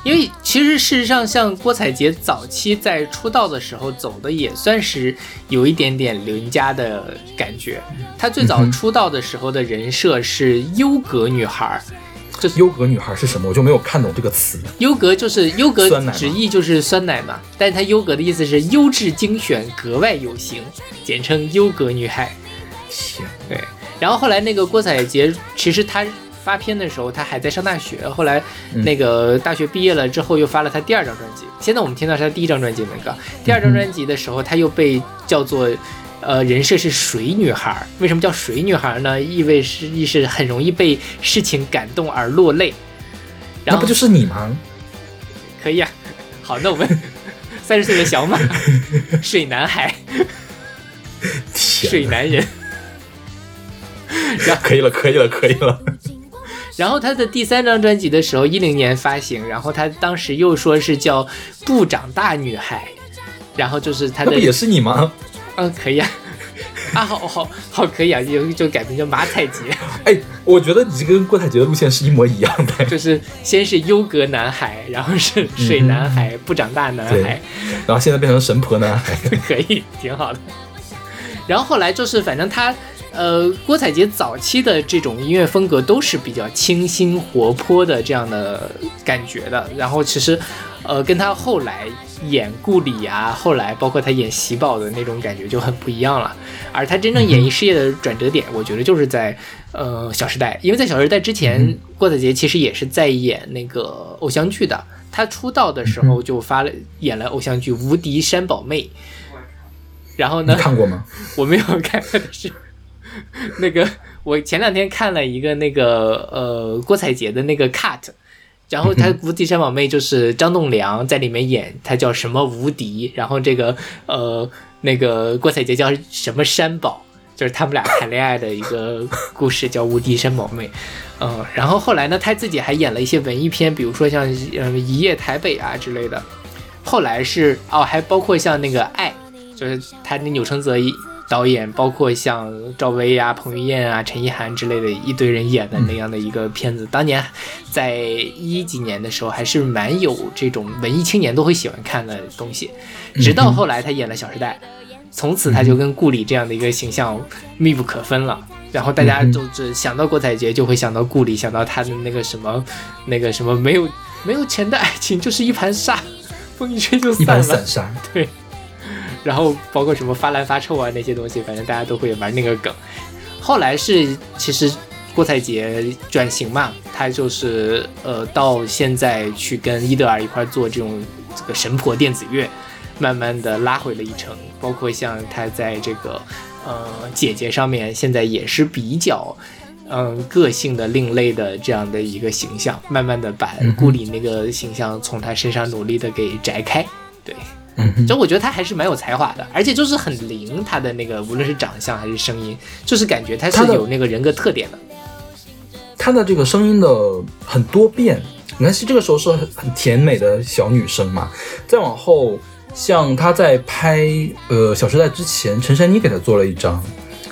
因为其实事实上，像郭采洁早期在出道的时候走的也算是有一点点邻家的感觉。她最早出道的时候的人设是优格女孩儿，就是
优格女孩是什么？我就没有看懂这个词。
优格就是优格直译就是酸奶嘛，但是它优格的意思是优质精选，格外有型，简称优格女孩。
天，
对，然后后来那个郭采洁，其实她发片的时候，她还在上大学，后来
嗯
那个大学毕业了之后，又发了她第二张专辑。现在我们听到是她第一张专辑那个，第二张专辑的时候，她又被叫做。呃，人设是水女孩儿，为什么叫水女孩儿呢？意味是意是很容易被事情感动而落泪。然后
那不就是你吗？
可以啊。[laughs] 好，那我们 [laughs] 三十岁的小马，[laughs] 水男孩，水，男人。
可以了，可以了，可以了。
然后他的第三张专辑的时候，一零年发行，然后他当时又说是叫不长大女孩，然后就是他的
那不也是你吗？
嗯可以啊，啊好好好可以啊，就就改名叫马采洁，[laughs]
哎，我觉得你这跟郭采洁的路线是一模一样的。[laughs]
就是先是优格男孩，然后是水男孩，不长大男孩，
然后现在变成神婆男孩。[laughs]
可以，挺好的。然后后来就是，反正他，呃，郭采洁早期的这种音乐风格都是比较清新活泼的这样的感觉的。然后其实，呃，跟他后来演顾里啊，后来包括他演喜宝的那种感觉就很不一样了。而他真正演艺事业的转折点，我觉得就是在呃《小时代》，因为在《小时代》之前，郭采洁其实也是在演那个偶像剧的。她出道的时候就发了演了偶像剧《无敌山宝妹》，然后呢，
看过吗？[laughs]
我没有看，但是那个我前两天看了一个那个呃郭采洁的那个 cut，然后他《无敌山宝妹》就是张栋梁在里面演，他叫什么无敌，然后这个呃那个郭采洁叫什么山宝，就是他们俩谈恋爱的一个故事，叫《无敌山宝妹》。嗯，然后后来呢，他自己还演了一些文艺片，比如说像嗯《一夜台北》啊之类的。后来是哦，还包括像那个《爱》，就是他那钮承泽一导演，包括像赵薇啊、彭于晏啊、陈意涵之类的一堆人演的那样的一个片子。当年在一几年的时候，还是蛮有这种文艺青年都会喜欢看的东西。直到后来他演了《小时代》，从此他就跟顾里这样的一个形象密不可分了。然后大家就只想到郭采洁，就会想到顾里，想到他的那个什么，那个什么没有没有钱的爱情就是一盘沙，风一吹就散了
盘散。沙。[laughs]
对，然后包括什么发烂发臭啊那些东西，反正大家都会玩那个梗。后来是其实郭采洁转型嘛，她就是呃到现在去跟伊德尔一块做这种这个神婆电子乐，慢慢的拉回了一程。包括像她在这个呃姐姐上面，现在也是比较嗯个性的另类的这样的一个形象，慢慢的把顾里那个形象从她身上努力的给摘开。对，
嗯哼，
就我觉得他还是蛮有才华的，而且就是很灵，他的那个无论是长相还是声音，就是感觉他是有那个人格特点的。
她的这个声音的很多变。你看，是这个时候是很很甜美的小女生嘛，再往后，像她在拍呃《小时代》之前，陈珊妮给她做了一张，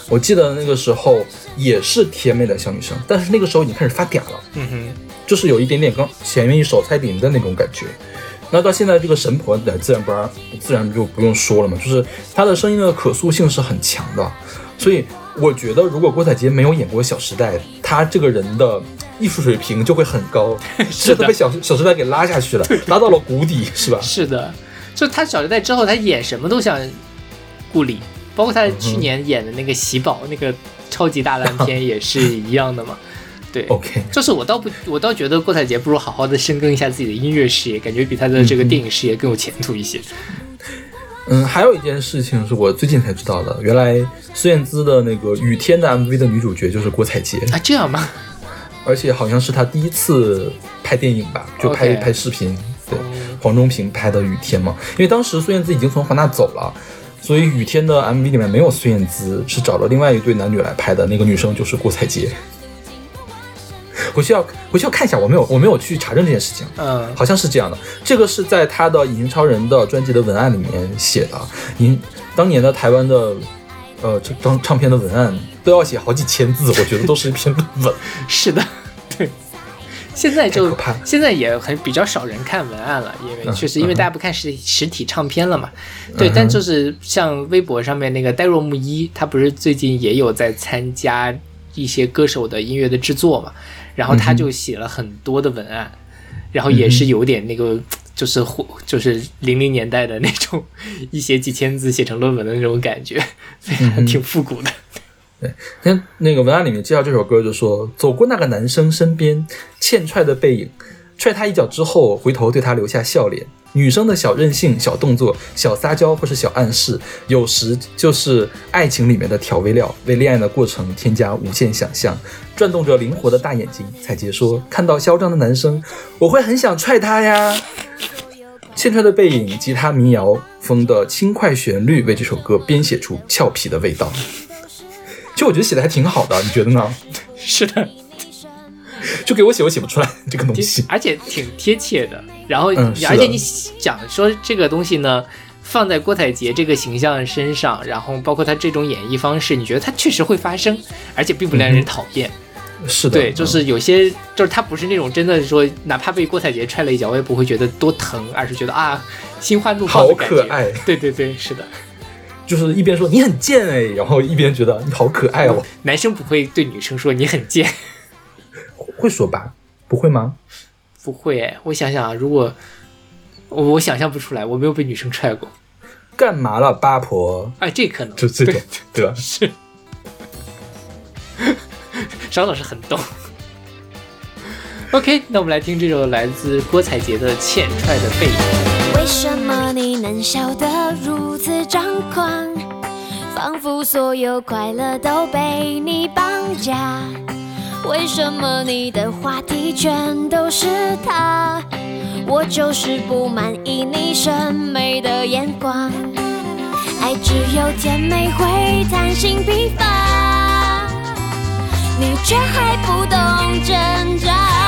我记得那个时候也是甜美的小女生，但是那个时候已经开始发嗲了。
嗯哼，
就是有一点点刚前面一首蔡琳的那种感觉。那到现在这个神婆在自然不然自然就不用说了嘛，就是她的声音的可塑性是很强的，所以我觉得如果郭采洁没有演过《小时代》，她这个人的艺术水平就会很高，[laughs]
是的
被小《小时代》给拉下去了，拉到了谷底，是吧？
是的，就她《小时代》之后，她演什么都像顾里，包括她去年演的那个《喜宝》那个超级大烂片 [laughs] 也是一样的嘛。对
OK，
就是我倒不，我倒觉得郭采洁不如好好的深耕一下自己的音乐事业，感觉比她的这个电影事业更有前途一些。
嗯，还有一件事情是我最近才知道的，原来孙燕姿的那个《雨天》的 MV 的女主角就是郭采洁。
啊，这样吗？
而且好像是她第一次拍电影吧，就拍拍视频。对
哦，
黄忠平拍的《雨天》嘛，因为当时孙燕姿已经从华纳走了，所以《雨天》的 MV 里面没有孙燕姿，是找了另外一对男女来拍的。那个女生就是郭采洁。回去要回去要看一下，我没有我没有去查证这件事情，
嗯，
好像是这样的。这个是在他的《隐形超人》的专辑的文案里面写的。隐当年的台湾的呃这张唱片的文案都要写好几千字，我觉得都是一篇论文。[laughs]
是的，对。现在就现在也很比较少人看文案了，因为
嗯
确实因为
嗯
大家不看实实体唱片了嘛。对，但就是像微博上面那个呆若木一，他不是最近也有在参加一些歌手的音乐的制作嘛，然后他就写了很多的文案，然后也是有点那个。就是或就是零零年代的那种 [laughs] 一写几千字写成论文的那种感觉，所以还
嗯哼
挺复古的。
对那那个文案里面介绍这首歌，就说走过那个男生身边，欠踹的背影，踹他一脚之后，回头对他留下笑脸。女生的小任性、小动作、小撒娇或是小暗示，有时就是爱情里面的调味料，为恋爱的过程添加无限想象。转动着灵活的大眼睛，彩杰说：“看到嚣张的男生，我会很想踹他呀。”欠踹的背影，吉他民谣风的轻快旋律，为这首歌编写出俏皮的味道。其实我觉得写的还挺好的，你觉得呢？[laughs]
是的，[laughs]
就给我写，我写不出来 [laughs] 这个东西。
而且挺贴切的。然后，
嗯
而且你讲说这个东西呢，放在郭采洁这个形象身上，然后包括她这种演绎方式，你觉得它确实会发生，而且并不让人讨厌。
是的，
对，就是有些就是他不是那种真的说，哪怕被郭采洁踹了一脚，我也不会觉得多疼，而是觉得啊，心花怒放的
好
感觉。
可爱，
对对对，是的，
就是一边说你很贱哎，然后一边觉得你好可爱哦。
男生不会对女生说你很贱，
会说吧？不会吗？
不会哎。我想想啊，如果我我想象不出来，我没有被女生踹过，
干嘛了，八婆？
哎，这可能
就这种，对吧？
是，张老师很懂。OK，那我们来听这首来自郭采洁的《欠踹的背影》。
为什么你能笑得如此张狂？仿佛所有快乐都被你绑架。为什么你的话题全都是他？我就是不满意你审美的眼光。爱只有甜美会贪心疲乏，你却还不懂挣扎。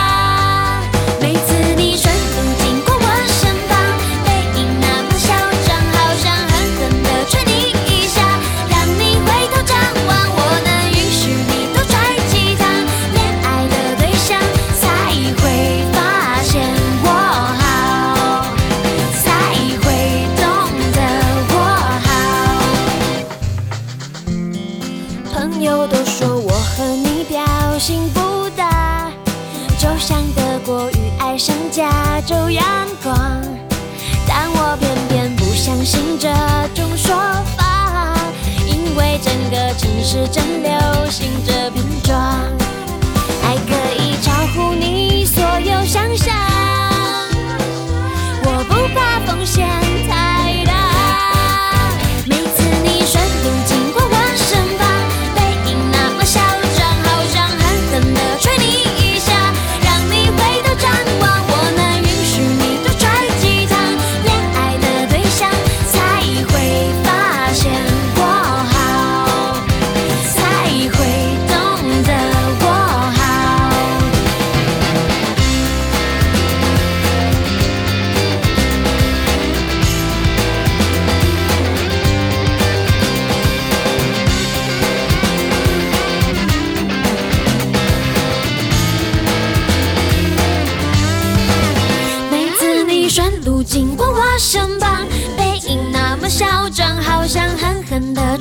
就阳光，但我偏偏不相信这种说法，因为整个城市正流行这瓶装，还可以超乎你所有想象，我不怕风险。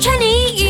穿你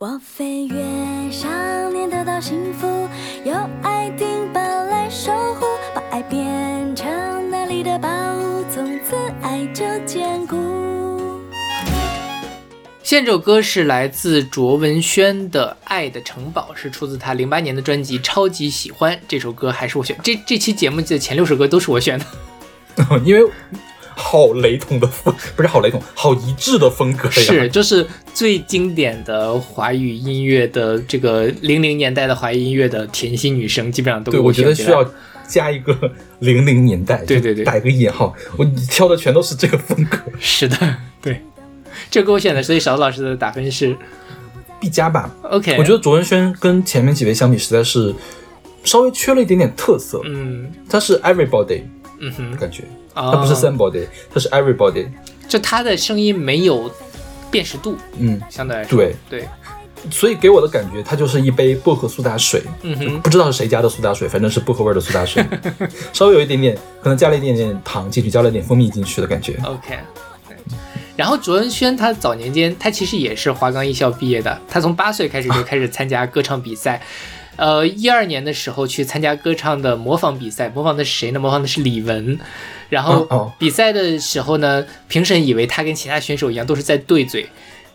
我飞越想念得到幸福，有爱丁堡来守护，把爱变成那里的宝物，从此爱就坚固。
现在这首歌是来自卓文萱的《爱的城堡》，是出自她零八年的专辑《超级喜欢》。这首歌还是我选，这这期节目的前六首歌都是我选的。[laughs]
因为好雷同的风，[laughs] 不是好雷同，好一致的风格呀。
是，就是最经典的华语音乐的这个零零年代的华语音乐的甜心女生，基本上都
对，我觉得需要加一个零零年代，
对对对
打一个引号。我挑的全都是这个风格，
是的，对。这给我选的，所以勺子老师的打分是
必加吧。
OK。
我觉得卓文萱跟前面几位相比，实在是稍微缺了一点点特色。
嗯
她是 everybody
嗯哼，
感觉，
啊，
她不是 somebody，它是 everybody。
就他的声音没有辨识度，
嗯，
相对来说，
对
对，
所以给我的感觉，它就是一杯薄荷苏打水。
嗯哼，
不知道是谁家的苏打水，反正是薄荷味儿的苏打水，[laughs] 稍微有一点点，可能加了一点点糖进去，加了一点蜂蜜进去的感觉。
OK，然后卓文萱她早年间，她其实也是华冈艺校毕业的，她从八岁开始就开始参加歌唱比赛。呃，一二年的时候去参加歌唱的模仿比赛，模仿的是谁呢？模仿的是李玟。然后比赛的时候呢，评审以为他跟其他选手一样都是在对嘴，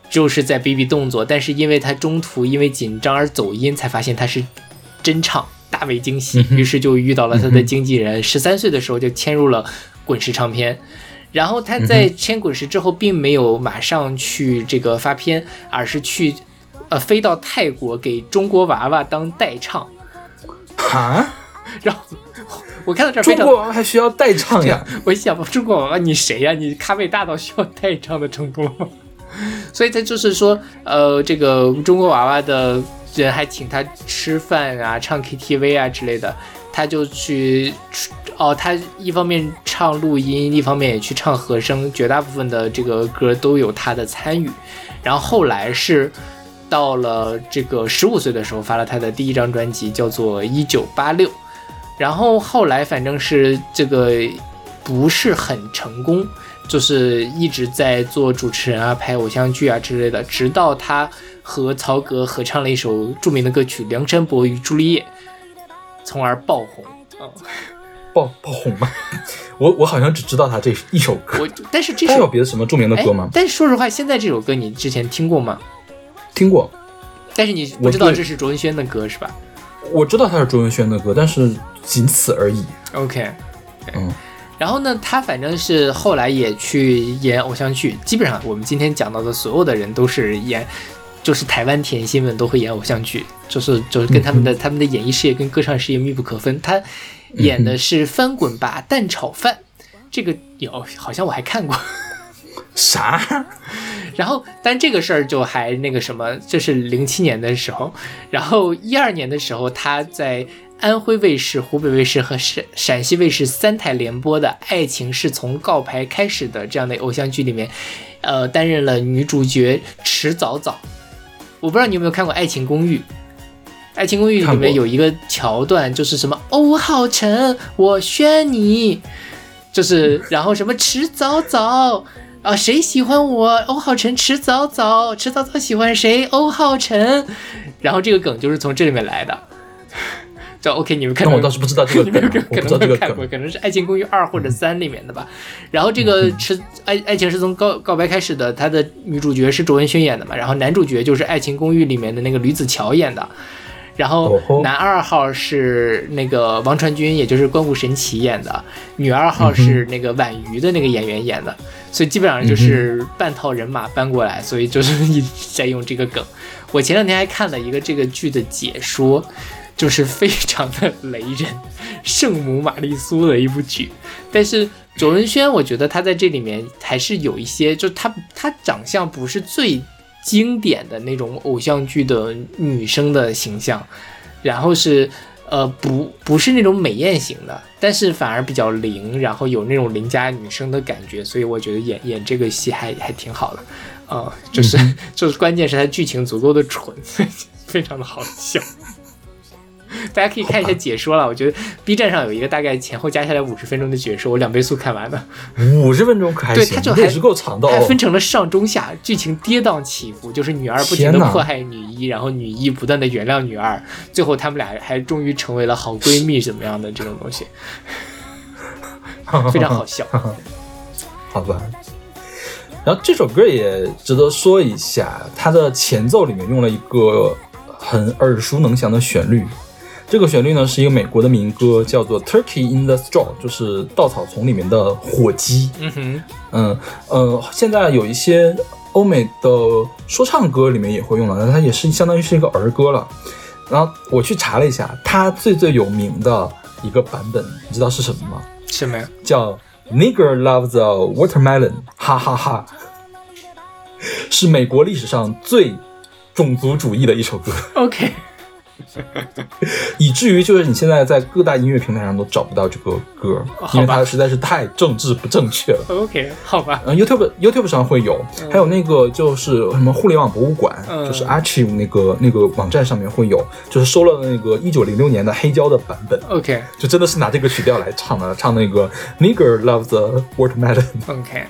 就是在比比动作，但是因为他中途因为紧张而走音，才发现他是真唱，大为惊喜。于是就遇到了他的经纪人，十三岁的时候就签入了滚石唱片。然后他在签滚石之后，并没有马上去这个发片，而是去呃飞到泰国给中国娃娃当代唱。
啊，[laughs]
然后我看到这儿，
中国娃娃还需要代唱呀？[laughs]
我想中国娃娃你谁呀、你咖位大到需要代唱的程度了吗？[laughs] 所以他就是说，呃，这个中国娃娃的人还请他吃饭啊、唱 KTV 啊之类的，他就去，哦，他一方面唱录音，一方面也去唱和声，绝大部分的这个歌都有他的参与。然后后来是到了这个十五岁的时候，发了他的第一张专辑，叫做《一九八六》。然后后来反正是这个不是很成功，就是一直在做主持人啊、拍偶像剧啊之类的，直到他和曹格合唱了一首著名的歌曲《梁山伯与朱丽叶》，从而爆红。嗯，
爆爆红吗？[laughs] 我我好像只知道他这一首歌，
我但是这
首有
首
别的什么著名的
哎
歌吗？
但是说实话，现在这首歌你之前听过吗？
听过，
但是你不知道这是卓文萱的歌是吧
我知道他是卓文萱的歌，但是仅此而已。
？OK，
嗯，
然后呢，他反正是后来也去演偶像剧，基本上我们今天讲到的所有的人都是演，就是台湾甜心们都会演偶像剧，就是就是跟他们的、他们的演艺事业跟歌唱事业密不可分。他演的是翻滚吧蛋炒饭，这个有好像我还看过。
啥？
然后，但这个事儿就还那个什么，这是零七年的时候，然后一二年的时候，他在安徽卫视、湖北卫视和陕陕西卫视三台联播的《爱情是从告白开始的》这样的偶像剧里面，呃，担任了女主角迟早早。我不知道你有没有看过《爱情公寓》。《爱情公寓》里面有一个桥段，就是什么“欧，浩辰，我选你”，就是然后什么迟早早啊，谁喜欢我？欧浩辰迟早早，迟早早喜欢谁？欧浩辰。然后这个梗就是从这里面来的，[laughs] 叫 OK，你们看到
那我倒是不知道这个 [laughs]
你们
梗
可，能没有看过，。可能是《爱情公寓二》或者三里面的吧。然后这个
嗯
是爱爱情是从告告白开始的，它的女主角是卓文萱演的嘛，然后男主角就是《爱情公寓》里面的那个吕子乔演的。然后男二号是那个王传君，也就是关谷神奇演的，女二号
嗯
是那个婉瑜的那个演员演的，所以基本上就是半套人马搬过来，所以就是一直在用这个梗。我前两天还看了一个这个剧的解说，就是非常的雷人，圣母玛丽苏的一部剧。但是卓文萱，我觉得她在这里面还是有一些，就她她长相不是最经典的那种偶像剧的女生的形象，然后是呃不不是那种美艳型的，但是反而比较灵，然后有那种邻家女生的感觉，所以我觉得演演这个戏还还挺好的。呃，就是、[laughs] 就是关键是它剧情足够的蠢，[laughs] 非常的好笑。[laughs] 大家可以看一下解说了，我觉得 B 站上有一个大概前后加下来五十分钟的解说，我两倍速看完的。
五十分钟可还行，
对它就还
是够长的哦
还分。成了上中下，剧情跌宕起伏，就是女二不停的迫害女一，然后女一不断的原谅女二，最后他们俩还终于成为了好闺蜜，怎么样的这种东西，非常好笑。[laughs]
好吧。然后这首歌也值得说一下，它的前奏里面用了一个很耳熟能详的旋律。这个旋律呢是一个美国的民歌，叫做《Turkey in the Straw》，就是稻草丛里面的火鸡。
嗯哼，
嗯呃，现在有一些欧美的说唱歌里面也会用到，但它也是相当于是一个儿歌了。然后我去查了一下，它最最有名的一个版本，你知道是什么吗？
什么呀？
叫 Nigger Loves the Watermelon，哈哈哈是美国历史上最种族主义的一首歌
，OK，[laughs]
以至于就是你现在在各大音乐平台上都找不到这个歌，因为它实在是太政治不正确了。
OK，好吧，
嗯，YouTube YouTube 上会有，还有那个就是什么互联网博物馆，
嗯。
就是 Archive 那个那个网站上面会有，就是收了那个一九零六年的黑胶的版本
，OK。
就真的是拿这个曲调来唱的，唱那个 Nigger loves the watermelon。
OK，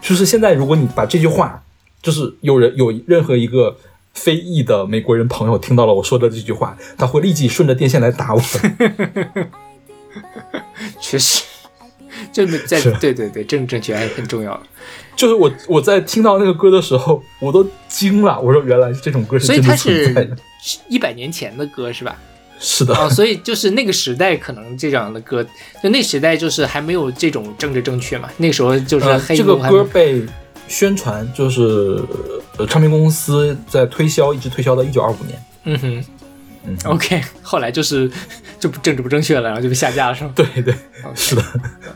就是现在，如果你把这句话，就是有人有任何一个非裔的美国人朋友听到了我说的这句话，他会立即顺着电线来打我。[laughs]
确实，这个在对对对，政治正确还是很重要的。
就是我我在听到那个歌的时候，我都惊了。我说原来这种歌是
所以它
真的存在
是
的。
一百年前的歌是吧？
是的，
哦，所以就是那个时代可能这样的歌，就那时代就是还没有这种政治正确嘛，那时候就是
呃，
黑
这个歌被宣传，就是呃唱片公司在推销，一直推销到一九二五年。
嗯哼
嗯
，OK，后来就是 [laughs] 就不政治不正确了，然后就被下架了是吗？
对对，是的，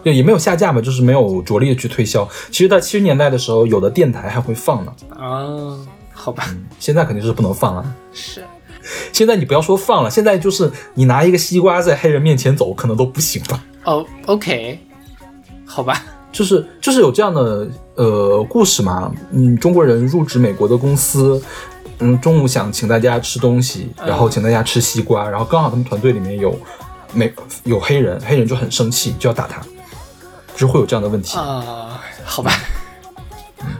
就 [laughs] 也没有下架嘛，就是没有着力的去推销。其实，在七十年代的时候，有的电台还会放呢，
啊，好吧，
现在肯定是不能放了。
是
现在你不要说放了，现在就是你拿一个西瓜在黑人面前走，可能都不行了？
哦，OK，好吧，
就是就是有这样的呃故事嘛，嗯，中国人入职美国的公司，嗯，中午想请大家吃东西，然后请大家吃西瓜，然后刚好他们团队里面有美有黑人，黑人就很生气，就要打他，就是会有这样的问题。
啊、好吧，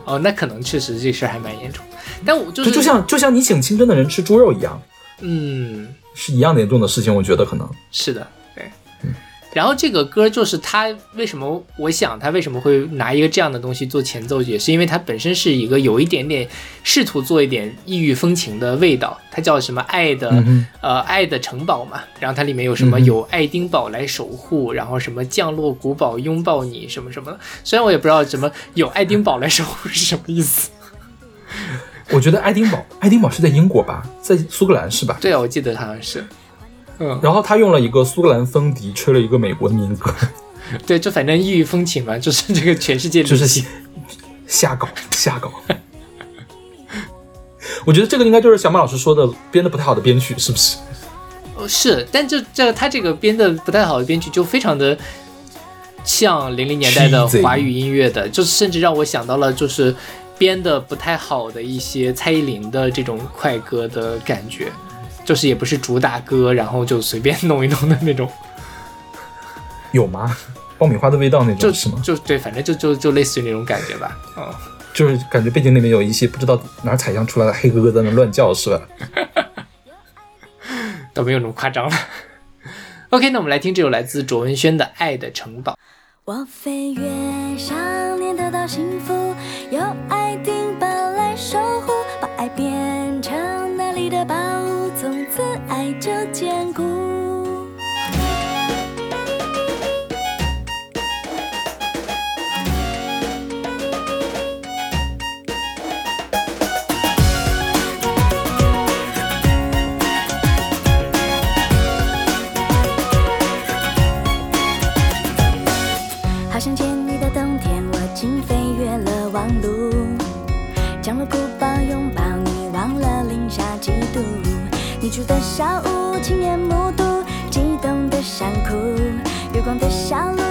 哦，那可能确实这事儿还蛮严重，但我就
就是就像就像你请清真的人吃猪肉一样，
嗯，
是一样的严重的事情，我觉得可能。
是的，对。然后这个歌就是他为什么，我想他为什么会拿一个这样的东西做前奏，也是因为它本身是一个有一点点试图做一点异域风情的味道。它叫什么爱的、
嗯
呃爱的城堡嘛，然后它里面有什么有爱丁堡来守护，然后什么降落古堡拥抱你什么什么的。虽然我也不知道什么有爱丁堡来守护是什么意思。
我觉得爱丁堡，爱丁堡是在英国吧，在苏格兰是吧？
对啊，我记得好像是。嗯，
然后他用了一个苏格兰风笛吹了一个美国的民歌，[laughs]
对，就反正异域风情嘛，就是这个全世界
就是
旅行
瞎搞 [laughs] 瞎搞。我觉得这个应该就是小马老师说的编的不太好的编曲，是不是？
哦是，但这这他这个编的不太好的编曲就非常的像零零年代的华语音乐的，就是甚至让我想到了就是编的不太好的一些蔡依林的这种快歌的感觉，就是也不是主打歌，然后就随便弄一弄的那种，
有吗？爆米花的味道那种
就
种是吗？
就对，反正就就就类似于那种感觉吧，嗯。
就是感觉背景里面有一些不知道哪儿采样出来的黑哥哥在那乱叫，是吧？[laughs]
倒没有那么夸张了。[laughs] OK，那我们来听这首来自卓文萱的《爱的城堡》。
我飞越想念得到幸福，有爱丁这坚固。住的小屋，亲眼目睹激动的想哭，月光的小路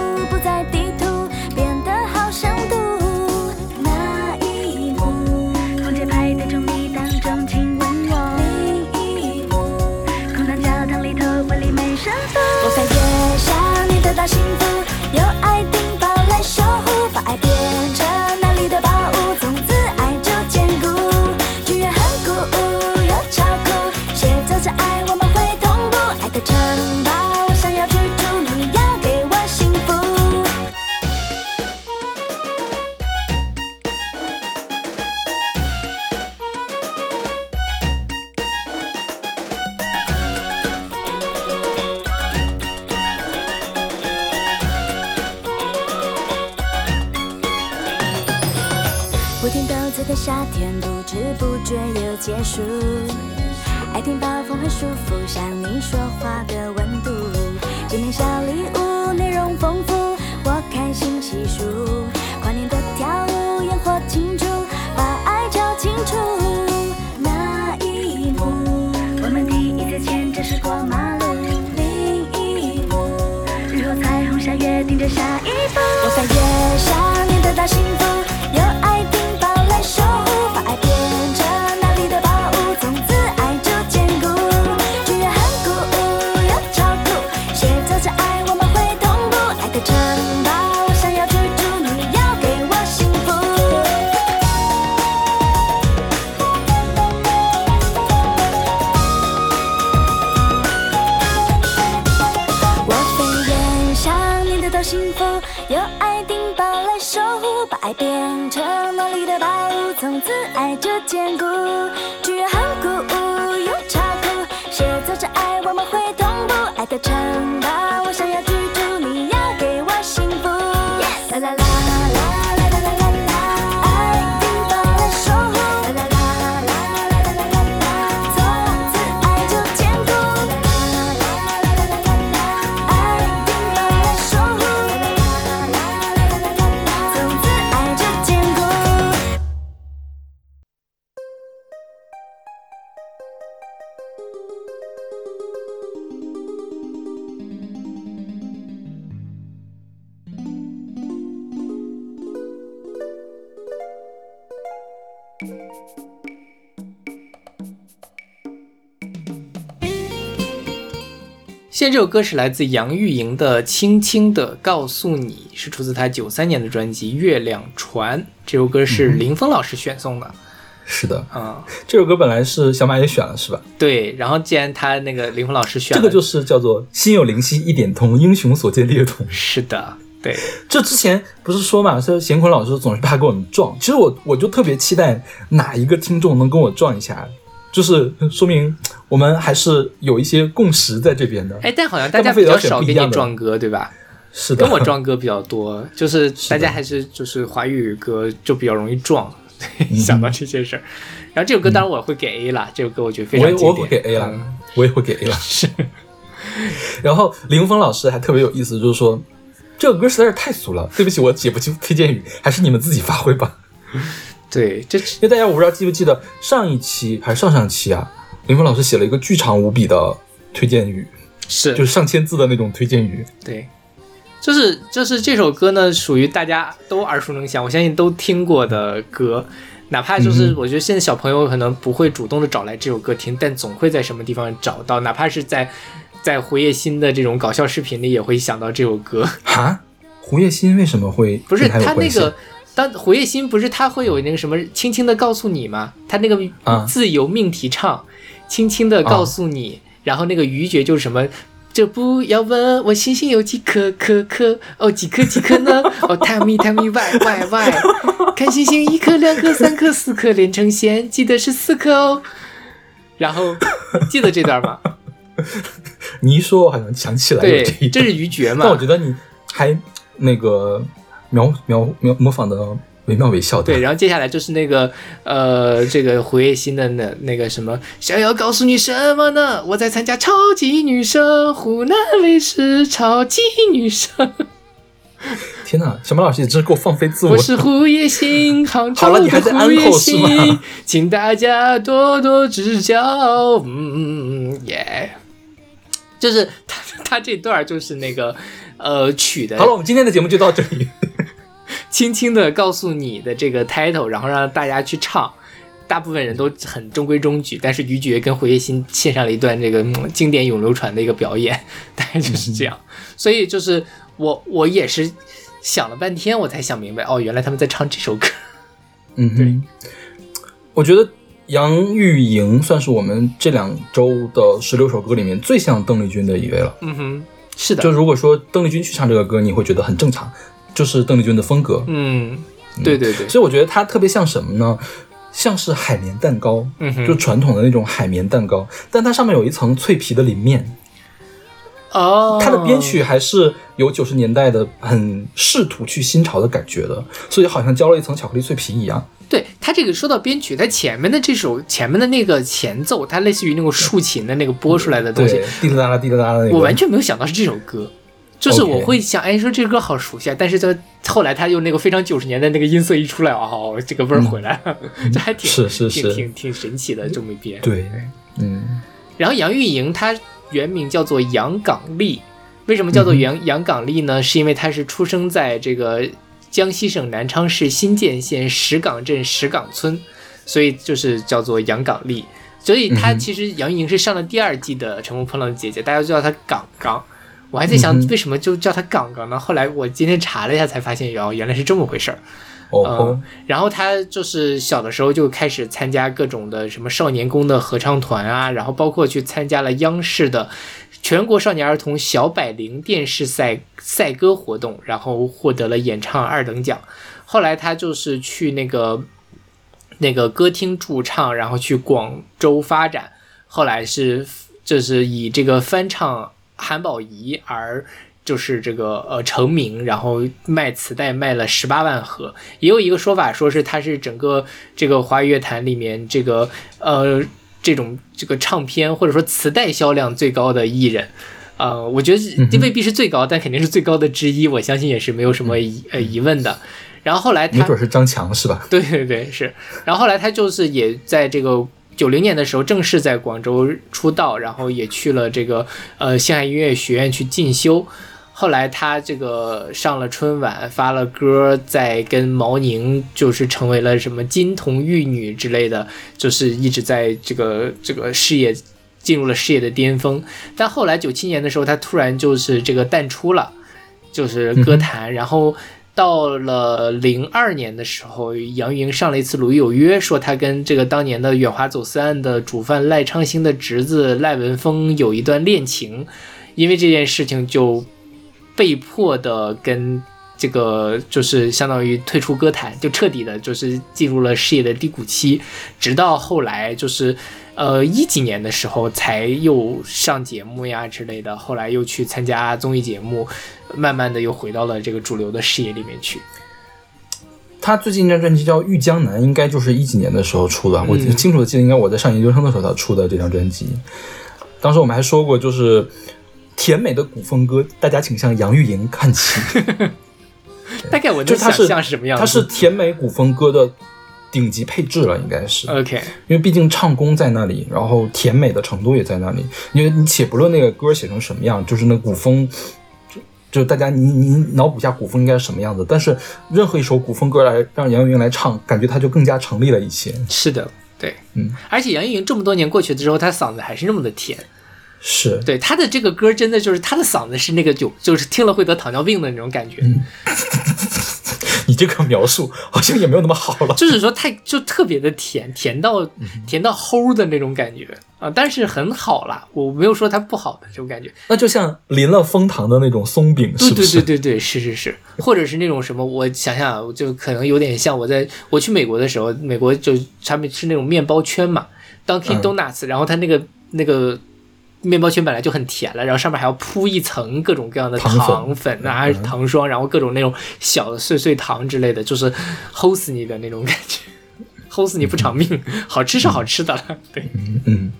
天，不知不觉又结束。爱听暴风很舒服，像你说话的温度。见面小礼物内容丰富，我开心细数。跨年的跳舞，烟火庆祝，把爱交清楚。坚固。
现在这首歌是来自杨钰莹的《轻轻的告诉你》，是出自她九三年的专辑《月亮船》。这首歌是林峰老师选送的
是的，
啊、
这首歌本来是小马也选了，是吧？
对。然后既然他那个林峰老师选了，
这个就是叫做“心有灵犀一点通，英雄所见略同
是的，对，”。
这之前不是说嘛，说贤坤老师总是怕跟我们撞，其实我我就特别期待哪一个听众能跟我撞一下，就是说明我们还是有一些共识在这边的。
哎，但好像大家比较少给你撞歌，对吧？
是的，
跟我撞歌比较多，就是大家还是就是华语歌就比较容易撞，
嗯
想到这些事儿。然后这首歌当然我会给 A 啦，这首歌我觉得非常经典。
我也会给 A 了，
嗯
我也会给 A 了。
是，
然后林峰老师还特别有意思，就是说这个歌实在是太俗了，对不起，我写不清推荐语，还是你们自己发挥吧。
对，这
因为大家我不知道记不记得上一期还是上上期啊，林峰老师写了一个巨长无比的推荐语，
是
就是上千字的那种推荐语。
对，就是就是这首歌呢，属于大家都耳熟能详，我相信都听过的歌。哪怕就是
嗯
我觉得现在小朋友可能不会主动的找来这首歌听，但总会在什么地方找到，哪怕是在在胡彦新的这种搞笑视频里也会想到这首歌。[laughs]
哈，胡彦新为什么会
不是
他
那个，当胡彦新不是他会有那个什么，轻轻的告诉你吗？他那个
啊
自由命题唱，轻轻的告诉你，然后那个余觉就是什么。这不要问我星星有几颗颗颗，哦几颗几颗呢？[laughs] 哦 tell me tell me why why why？看星星一颗两颗三颗四颗连成线，记得是四颗哦。然后记得这段吗？[laughs]
你一说，我好像想起来这一，
这是余绝嘛？
但我觉得你还那个描描描模仿的惟妙惟肖的。
对，然后接下来就是那个呃，这个胡叶欣的那那个什么，想要告诉你什么呢？我在参加超级女声，湖南卫视超级女声，[laughs]
天哪，小马老师你真是给我放飞自我
我。是胡叶欣，杭州的胡叶
uncle 是吗
欣，[laughs] 请大家多多指教。嗯耶，就是他他这段就是那个呃曲的
好了，我们今天的节目就到这里。
轻轻的告诉你的这个 title，然后让大家去唱。大部分人都很中规中矩，但是于爵跟胡叶欣献上了一段这个、嗯经典永流传的一个表演，[laughs] 大概就是这样。所以就是我我也是想了半天，我才想明白，哦，原来他们在唱这首歌。
嗯哼，我觉得杨钰莹算是我们这两周的十六首歌里面最像邓丽君的一位了。
嗯哼，是的，
就如果说邓丽君去唱这个歌，你会觉得很正常，就是邓丽君的风格。
嗯，对对对，
所以我觉得它特别像什么呢？像是海绵蛋糕，
嗯哼
就传统的那种海绵蛋糕，但它上面有一层脆皮的鳞面。
哦，
它的编曲还是有九十年代的很试图去新潮的感觉的，所以好像浇了一层巧克力脆皮一样。
对它这个说到编曲，它前面的这首前面的那个前奏，它类似于那个竖琴的那个拨出来的东西
对，，滴答啦滴答啦的那个。
我完全没有想到是这首歌，就是我会想，哎，说这歌好熟悉啊，但是在后来他用那个非常九十年代那个音色一出来，哦，这个味儿回来了，[laughs] 这还挺
是是是
挺挺挺神奇的这么一编。
对，嗯
然后杨钰莹她原名叫做杨港丽，为什么叫做杨杨港丽呢？是因为她是出生在这个江西省南昌市新建县石岗镇石岗村，所以就是叫做杨港丽。所以她其实杨钰莹是上了第二季的《乘风破浪的姐姐》，大家就叫她港港。我还在想为什么就叫他港港呢？后来我今天查了一下，才发现哦，原来是这么回事儿。
哦
嗯
哦，，
然后他就是小的时候就开始参加各种的什么少年宫的合唱团啊，然后包括去参加了央视的全国少年儿童小百灵电视赛赛歌活动，然后获得了演唱二等奖。后来他就是去那个那个歌厅驻唱，然后去广州发展。后来是就是以这个翻唱韩宝仪而就是这个呃成名，然后卖磁带卖了十八万盒。也有一个说法说是他是整个这个华语乐坛里面这个呃这种这个唱片或者说磁带销量最高的艺人。呃，我觉得
这
未必是最高，但肯定是最高的之一，我相信也是没有什么疑呃疑问的。然后后来他
没准是张强是吧？
对对对，是。然后后来他就是也在这个九零年的时候正式在广州出道，然后也去了这个呃星海音乐学院去进修。后来他这个上了春晚，发了歌，在跟毛宁就是成为了什么金童玉女之类的，就是一直在这个这个事业进入了事业的巅峰。但后来九七年的时候，他突然就是这个淡出了，就是歌坛，然后。到了零二年的时候，杨钰莹上了一次《鲁豫有约》，说她跟这个当年的远华走私案的主犯赖昌星的侄子赖文峰有一段恋情，因为这件事情就被迫的跟这个就是相当于退出歌坛，就彻底的就是进入了事业的低谷期，直到后来就是呃一几年的时候才又上节目呀之类的，后来又去参加综艺节目，慢慢的又回到了这个主流的视野里面去。
他最近一张专辑叫《遇江南》，应该就是一几年的时候出的。我
嗯
清楚的记得，应该我在上研究生的时候他出的这张专辑。当时我们还说过，就是甜美的古风歌，大家请向杨钰莹看齐。[laughs]
大概我能想
就它是
象是什么样子。
它是甜美古风歌的顶级配置了，应该是。
OK，
因为毕竟唱功在那里，然后甜美的程度也在那里。因为你且不论那个歌写成什么样，就是那古风，就就大家你你脑补一下古风应该是什么样子。但是任何一首古风歌来让杨钰莹来唱，感觉她就更加成立了一些。
是的，对，
嗯，
而且杨钰莹这么多年过去之后，她嗓子还是那么的甜。
是，
对她的这个歌，真的就是她的嗓子是那个就就是听了会得糖尿病的那种感觉。
你这个描述好像也没有那么好了。
就是说太就特别的甜，甜到甜到齁的那种感觉啊，但是很好啦，我没有说它不好的这种感觉。
那就像淋了蜂糖的那种松饼，
对对
是不是？
对对对，是是是，或者是那种什么，我想想啊，就可能有点像我在我去美国的时候，美国就他们吃那种面包圈嘛，Dunkin'
嗯
Donuts，、然后它那个那个面包圈本来就很甜了，然后上面还要铺一层各种各样的
糖粉
啊、
嗯
糖霜，然后各种那种小的碎碎糖之类的，就是齁死你的那种感觉，[laughs] 齁死你不偿命。好吃是好吃的了，对
嗯。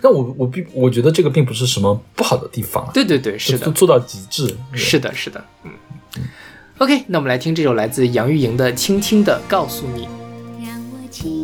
但我我并我觉得这个并不是什么不好的地方啊，
对对对，是的
就，做到极致。
是的，是的，嗯。OK，那我们来听这首来自杨钰莹的《轻轻的告诉你》。
让我轻轻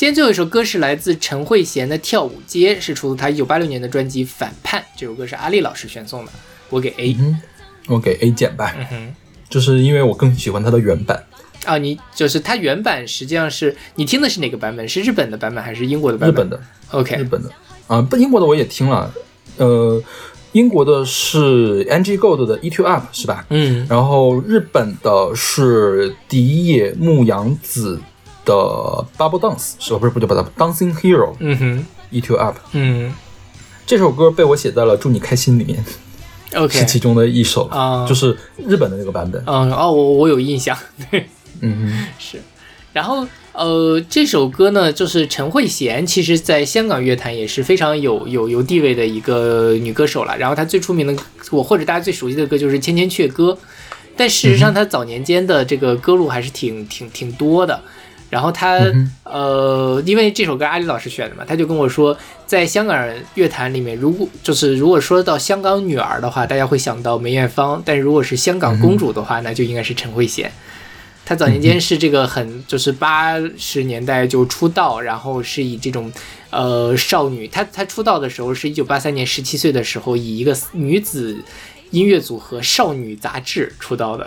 今天最后一首歌是来自陈慧娴的《跳舞街》，是出自她一九八六年的专辑《反叛》。这首歌是阿丽老师选送的，我给 A。
嗯，我给 A 减吧，
嗯哼。
就是因为我更喜欢它的原版。
啊，你就是它原版实际上是你听的是哪个版本？是日本的版本还是英国的版本？
日本的
，OK，
日本的啊，不，英国的我也听了，呃，英国的是 Angie Gold 的《Eat You Up》是吧？
嗯
然后日本的是荻野牧羊子的《Bubble Dance》是吧？不是，不对，不对，《Dancing Hero》
嗯哼
，Eat You Up》
嗯。
这首歌被我写在了《祝你开心》里面
，，OK，
是其中的一首，
啊。
就是日本的那个版本。
嗯哦，我我有印象，[laughs] 对，
嗯
是。然后呃，这首歌呢，就是陈慧娴，其实在香港乐坛也是非常有有有地位的一个女歌手了。然后她最出名的，我或者大家最熟悉的歌就是《千千阙歌》，但事实上她早年间的这个歌路还是挺挺挺多的。然后她、呃，因为这首歌阿里老师选的嘛，他就跟我说，在香港乐坛里面，如果就是如果说到香港女儿的话，大家会想到梅艳芳；但如果是香港公主的话，那就应该是陈慧娴。她早年间是这个很就是八十年代就出道，然后是以这种呃少女，她她出道的时候是一九八三年十七岁的时候，以一个女子音乐组合少女杂志出道的。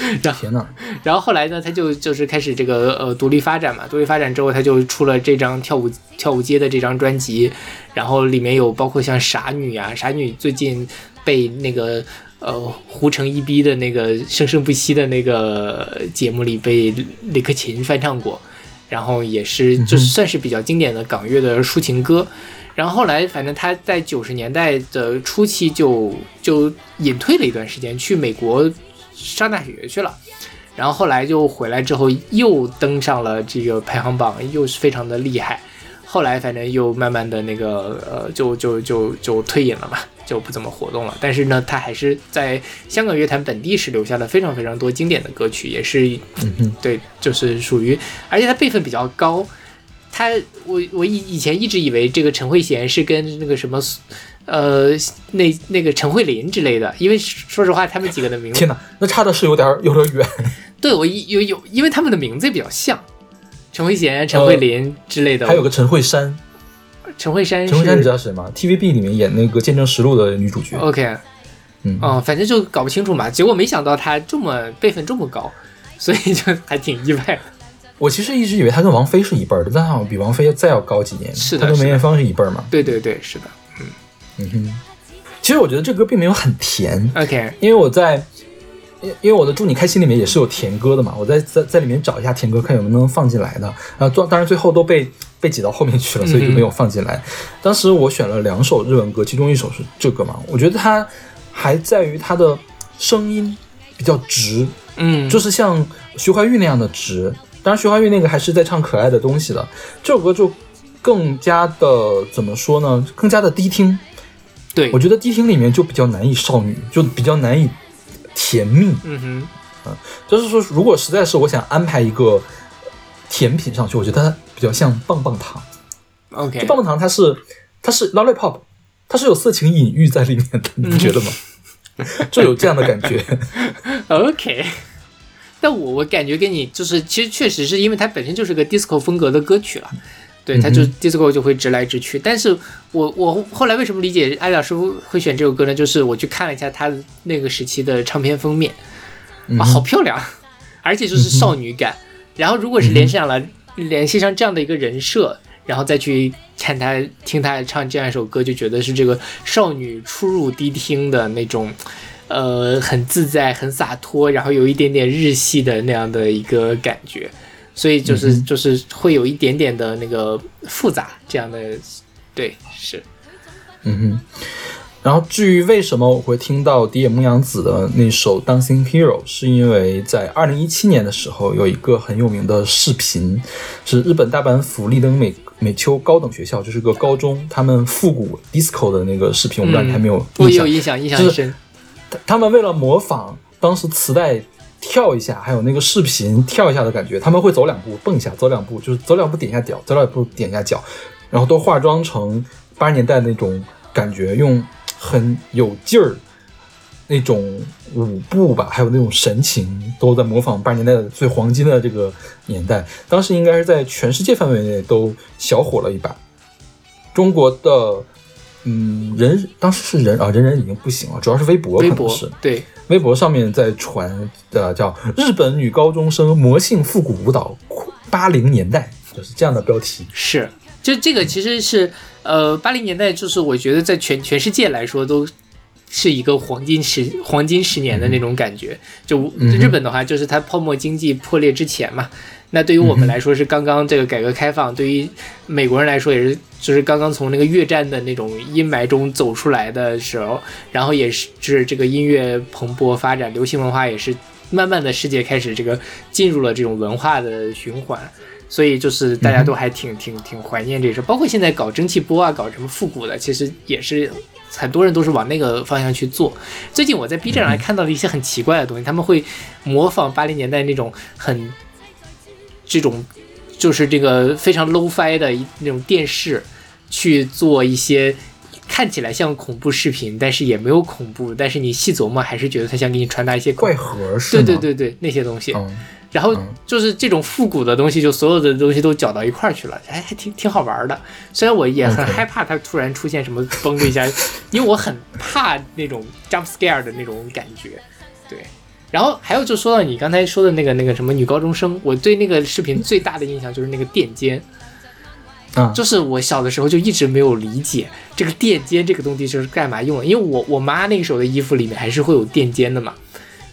[laughs] 然后然后后来呢，他就就是开始这个呃独立发展嘛，独立发展之后，他就出了这张跳舞跳舞街的这张专辑，然后里面有包括像傻女啊，傻女最近被那个呃胡成一逼的那个生生不息的那个节目里被李克勤翻唱过，然后也是 [laughs] 就算是比较经典的港乐的抒情歌。然后后来，反正他在九十年代的初期就就隐退了一段时间，去美国上大学去了。然后后来就回来之后，又登上了这个排行榜，又是非常的厉害。后来反正又慢慢的那个呃，就就就就退隐了嘛，就不怎么活动了。但是呢，他还是在香港乐坛本地是留下了非常非常多经典的歌曲，也是
嗯嗯，
对，就是属于，而且他辈分比较高。他我我以以前一直以为这个陈慧娴是跟那个什么，呃，那那个陈慧琳之类的，因为说实话，他们几个的名字
天呐，那差的是有点有点远。
对我一有有，因为他们的名字也比较像，陈慧娴、陈慧琳之类的。
还有个陈慧珊，
陈慧珊，
陈慧珊你知道谁吗？TVB 里面演那个《见证实录》的女主角。
OK，
嗯
哦，反正就搞不清楚嘛。结果没想到她这么辈分这么高，[laughs] 所以就还挺意外的。
我其实一直以为她跟王菲是一辈儿的，但好像比王菲再要高几年。
是的
她跟梅艳芳是一辈儿嘛。
对对对，是的。
嗯哼。其实我觉得这歌并没有很甜
，OK，
因为我在，因因为我的祝你开心里面也是有甜歌的嘛，我在在在里面找一下甜歌，看有没有能放进来的。啊，当当然最后都被被挤到后面去了，所以就没有放进来。当时我选了两首日文歌，其中一首是这个嘛，我觉得它还在于它的声音比较直，
嗯，
就是像徐怀钰那样的直。当然，徐怀钰那个还是在唱可爱的东西的，这首歌就更加的怎么说呢？更加的低听。
对
我，觉得迪厅里面就比较难以少女，就比较难以甜蜜。
嗯哼，
就是说，如果实在是我想安排一个甜品上去，我觉得它比较像棒棒糖。
OK，
就棒棒糖它是它是 lollipop，它是有色情隐喻在里面的，你不觉得吗？[laughs] 就有这样的感觉。
OK，但我我感觉跟你就是，其实确实是因为它本身就是个 disco 风格的歌曲了，对，他就
嗯
disco 就会直来直去。但是我我后来为什么理解艾老师会选这首歌呢？就是我去看了一下他那个时期的唱片封面，啊，好漂亮，而且就是少女感。然后如果是联系上了联系上这样的一个人设，然后再去看他听他唱这样一首歌，就觉得是这个少女初入迪厅的那种。呃，很自在，很洒脱，然后有一点点日系的那样的一个感觉，所以就是、就是会有一点点的那个复杂这样的，对，是，
嗯哼。然后至于为什么我会听到迪野牧阳子的那首《Dancing Hero》，是因为在二零一七年的时候，有一个很有名的视频，是日本大阪府立登美美秋高等学校，就是个高中，他们复古 disco 的那个视频，我不知道你还没有
嗯我
印象？
有印象，印象
就是
很深，
他他们为了模仿当时磁带跳一下，还有那个视频跳一下的感觉，他们会走两步蹦一下，走两步就是走两步点一下脚，走两步点一下脚，然后都化妆成八十年代那种感觉，用很有劲儿、那种舞步吧，还有那种神情，都在模仿八十年代的最黄金的这个年代。当时应该是在全世界范围内都小火了一把。中国的，嗯，人当时是人啊，人人已经不行了，主要是微博，
微博
是
对，
微博上面在传的叫日本女高中生魔性复古舞蹈八零年代，就是这样的标题。
是，就这个其实是呃八零年代，就是我觉得在全全世界来说都是一个黄金十黄金十年的那种感觉。就日本的话，就是它泡沫经济破裂之前嘛。那对于我们来说是刚刚这个改革开放，对于美国人来说也是就是刚刚从那个越战的那种阴霾中走出来的时候，然后也是是这个音乐蓬勃发展，流行文化也是慢慢的世界开始这个进入了这种文化的循环。所以就是大家都还挺挺挺怀念这事，包括现在搞蒸汽波啊，搞什么复古的，其实也是很多人都是往那个方向去做。最近我在 B 站上还看到了一些很奇怪的东西，他们会模仿八零年代那种很这种就是这个非常 low fi 的一那种电视去做一些。看起来像恐怖视频，但是也没有恐怖，但是你细琢磨还是觉得他想给你传达一些恐
怪盒？
对对对对，那些东西。
嗯，
然后
嗯
就是这种复古的东西，就所有的东西都搅到一块儿去了，哎，还挺挺好玩的。虽然我也很害怕它突然出现什么崩的一下，[laughs] 因为我很怕那种 jump scare 的那种感觉。对，然后还有就说到你刚才说的那个那个什么女高中生，我对那个视频最大的印象就是那个垫肩，
啊，
就是我小的时候就一直没有理解这个垫肩这个东西就是干嘛用的，因为我我妈那个时候的衣服里面还是会有垫肩的嘛。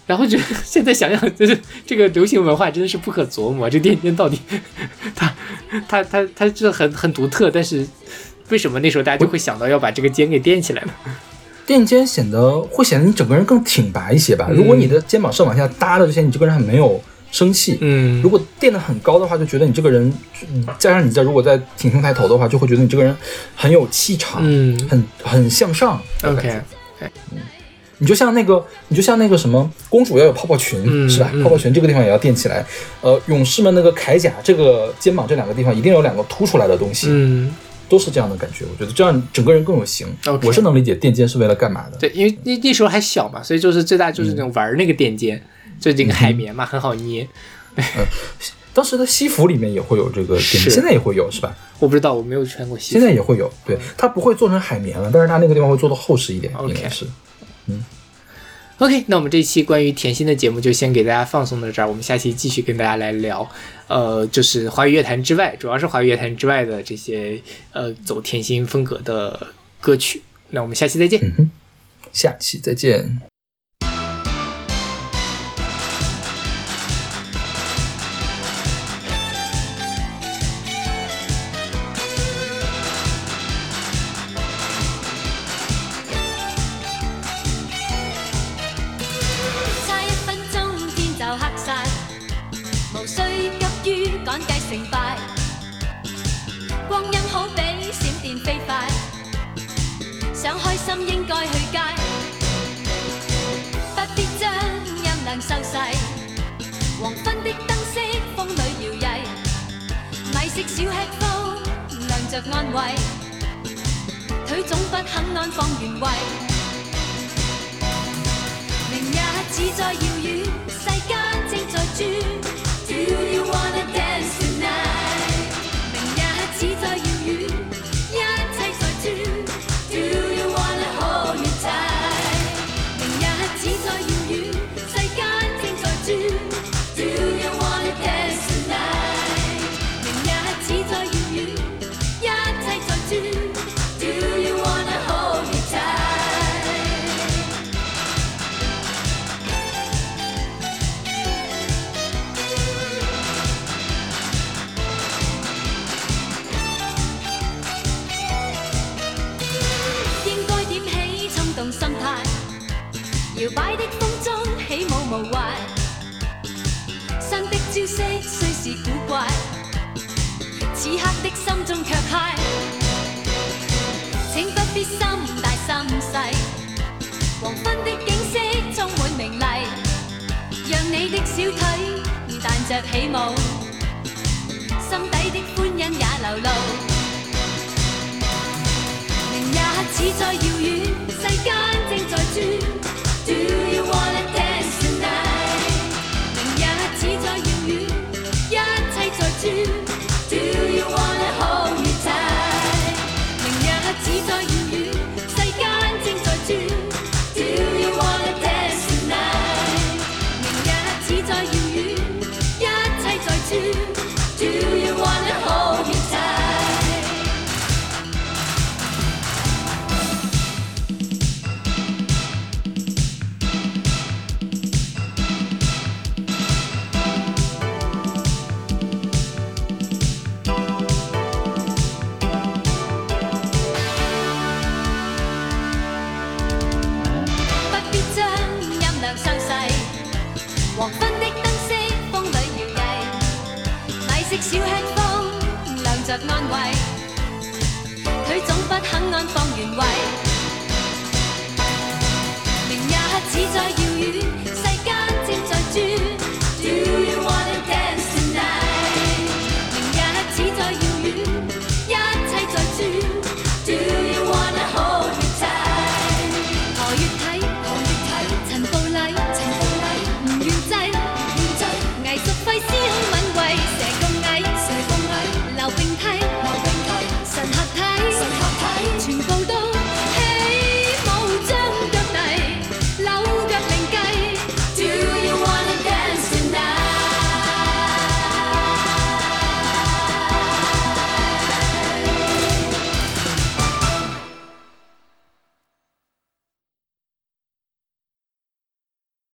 然后就现在想想，就是这个流行文化真的是不可琢磨。这垫肩到底，[laughs] 它它它它是很很独特，但是为什么那时候大家就会想到要把这个肩给垫起来呢？
垫肩显得会显得你整个人更挺拔一些吧。
嗯
如果你的肩膀是往下搭的，就显得你这个人很没有生气。
嗯
如果垫得很高的话，就觉得你这个人，嗯加上你在如果在挺胸抬头的话，就会觉得你这个人很有气场，
嗯
很很向上。
，OK，
你就像那个，你就像那个什么公主要有泡泡裙，
嗯
是吧？
嗯
泡泡裙这个地方也要垫起来。呃，勇士们那个铠甲，这个肩膀这两个地方一定有两个凸出来的东西，
嗯，
都是这样的感觉。我觉得这样整个人更有型。我是能理解垫肩是为了干嘛的。
对，因为那那时候还小嘛，所以就是最大就是那种玩那个垫肩，就这个海绵嘛，很好捏。
当时的西服里面也会有这个垫肩，现在也会有，是吧？
我不知道，我没有穿过西服。
现在也会有，对，它不会做成海绵了，但是它那个地方会做的厚实一点应该是。
OK，那我们这期关于甜心的节目就先给大家放送到这儿，我们下期继续跟大家来聊，呃，就是华语乐坛之外，主要是华语乐坛之外的这些呃走甜心风格的歌曲。那我们下期再见。
下期再见。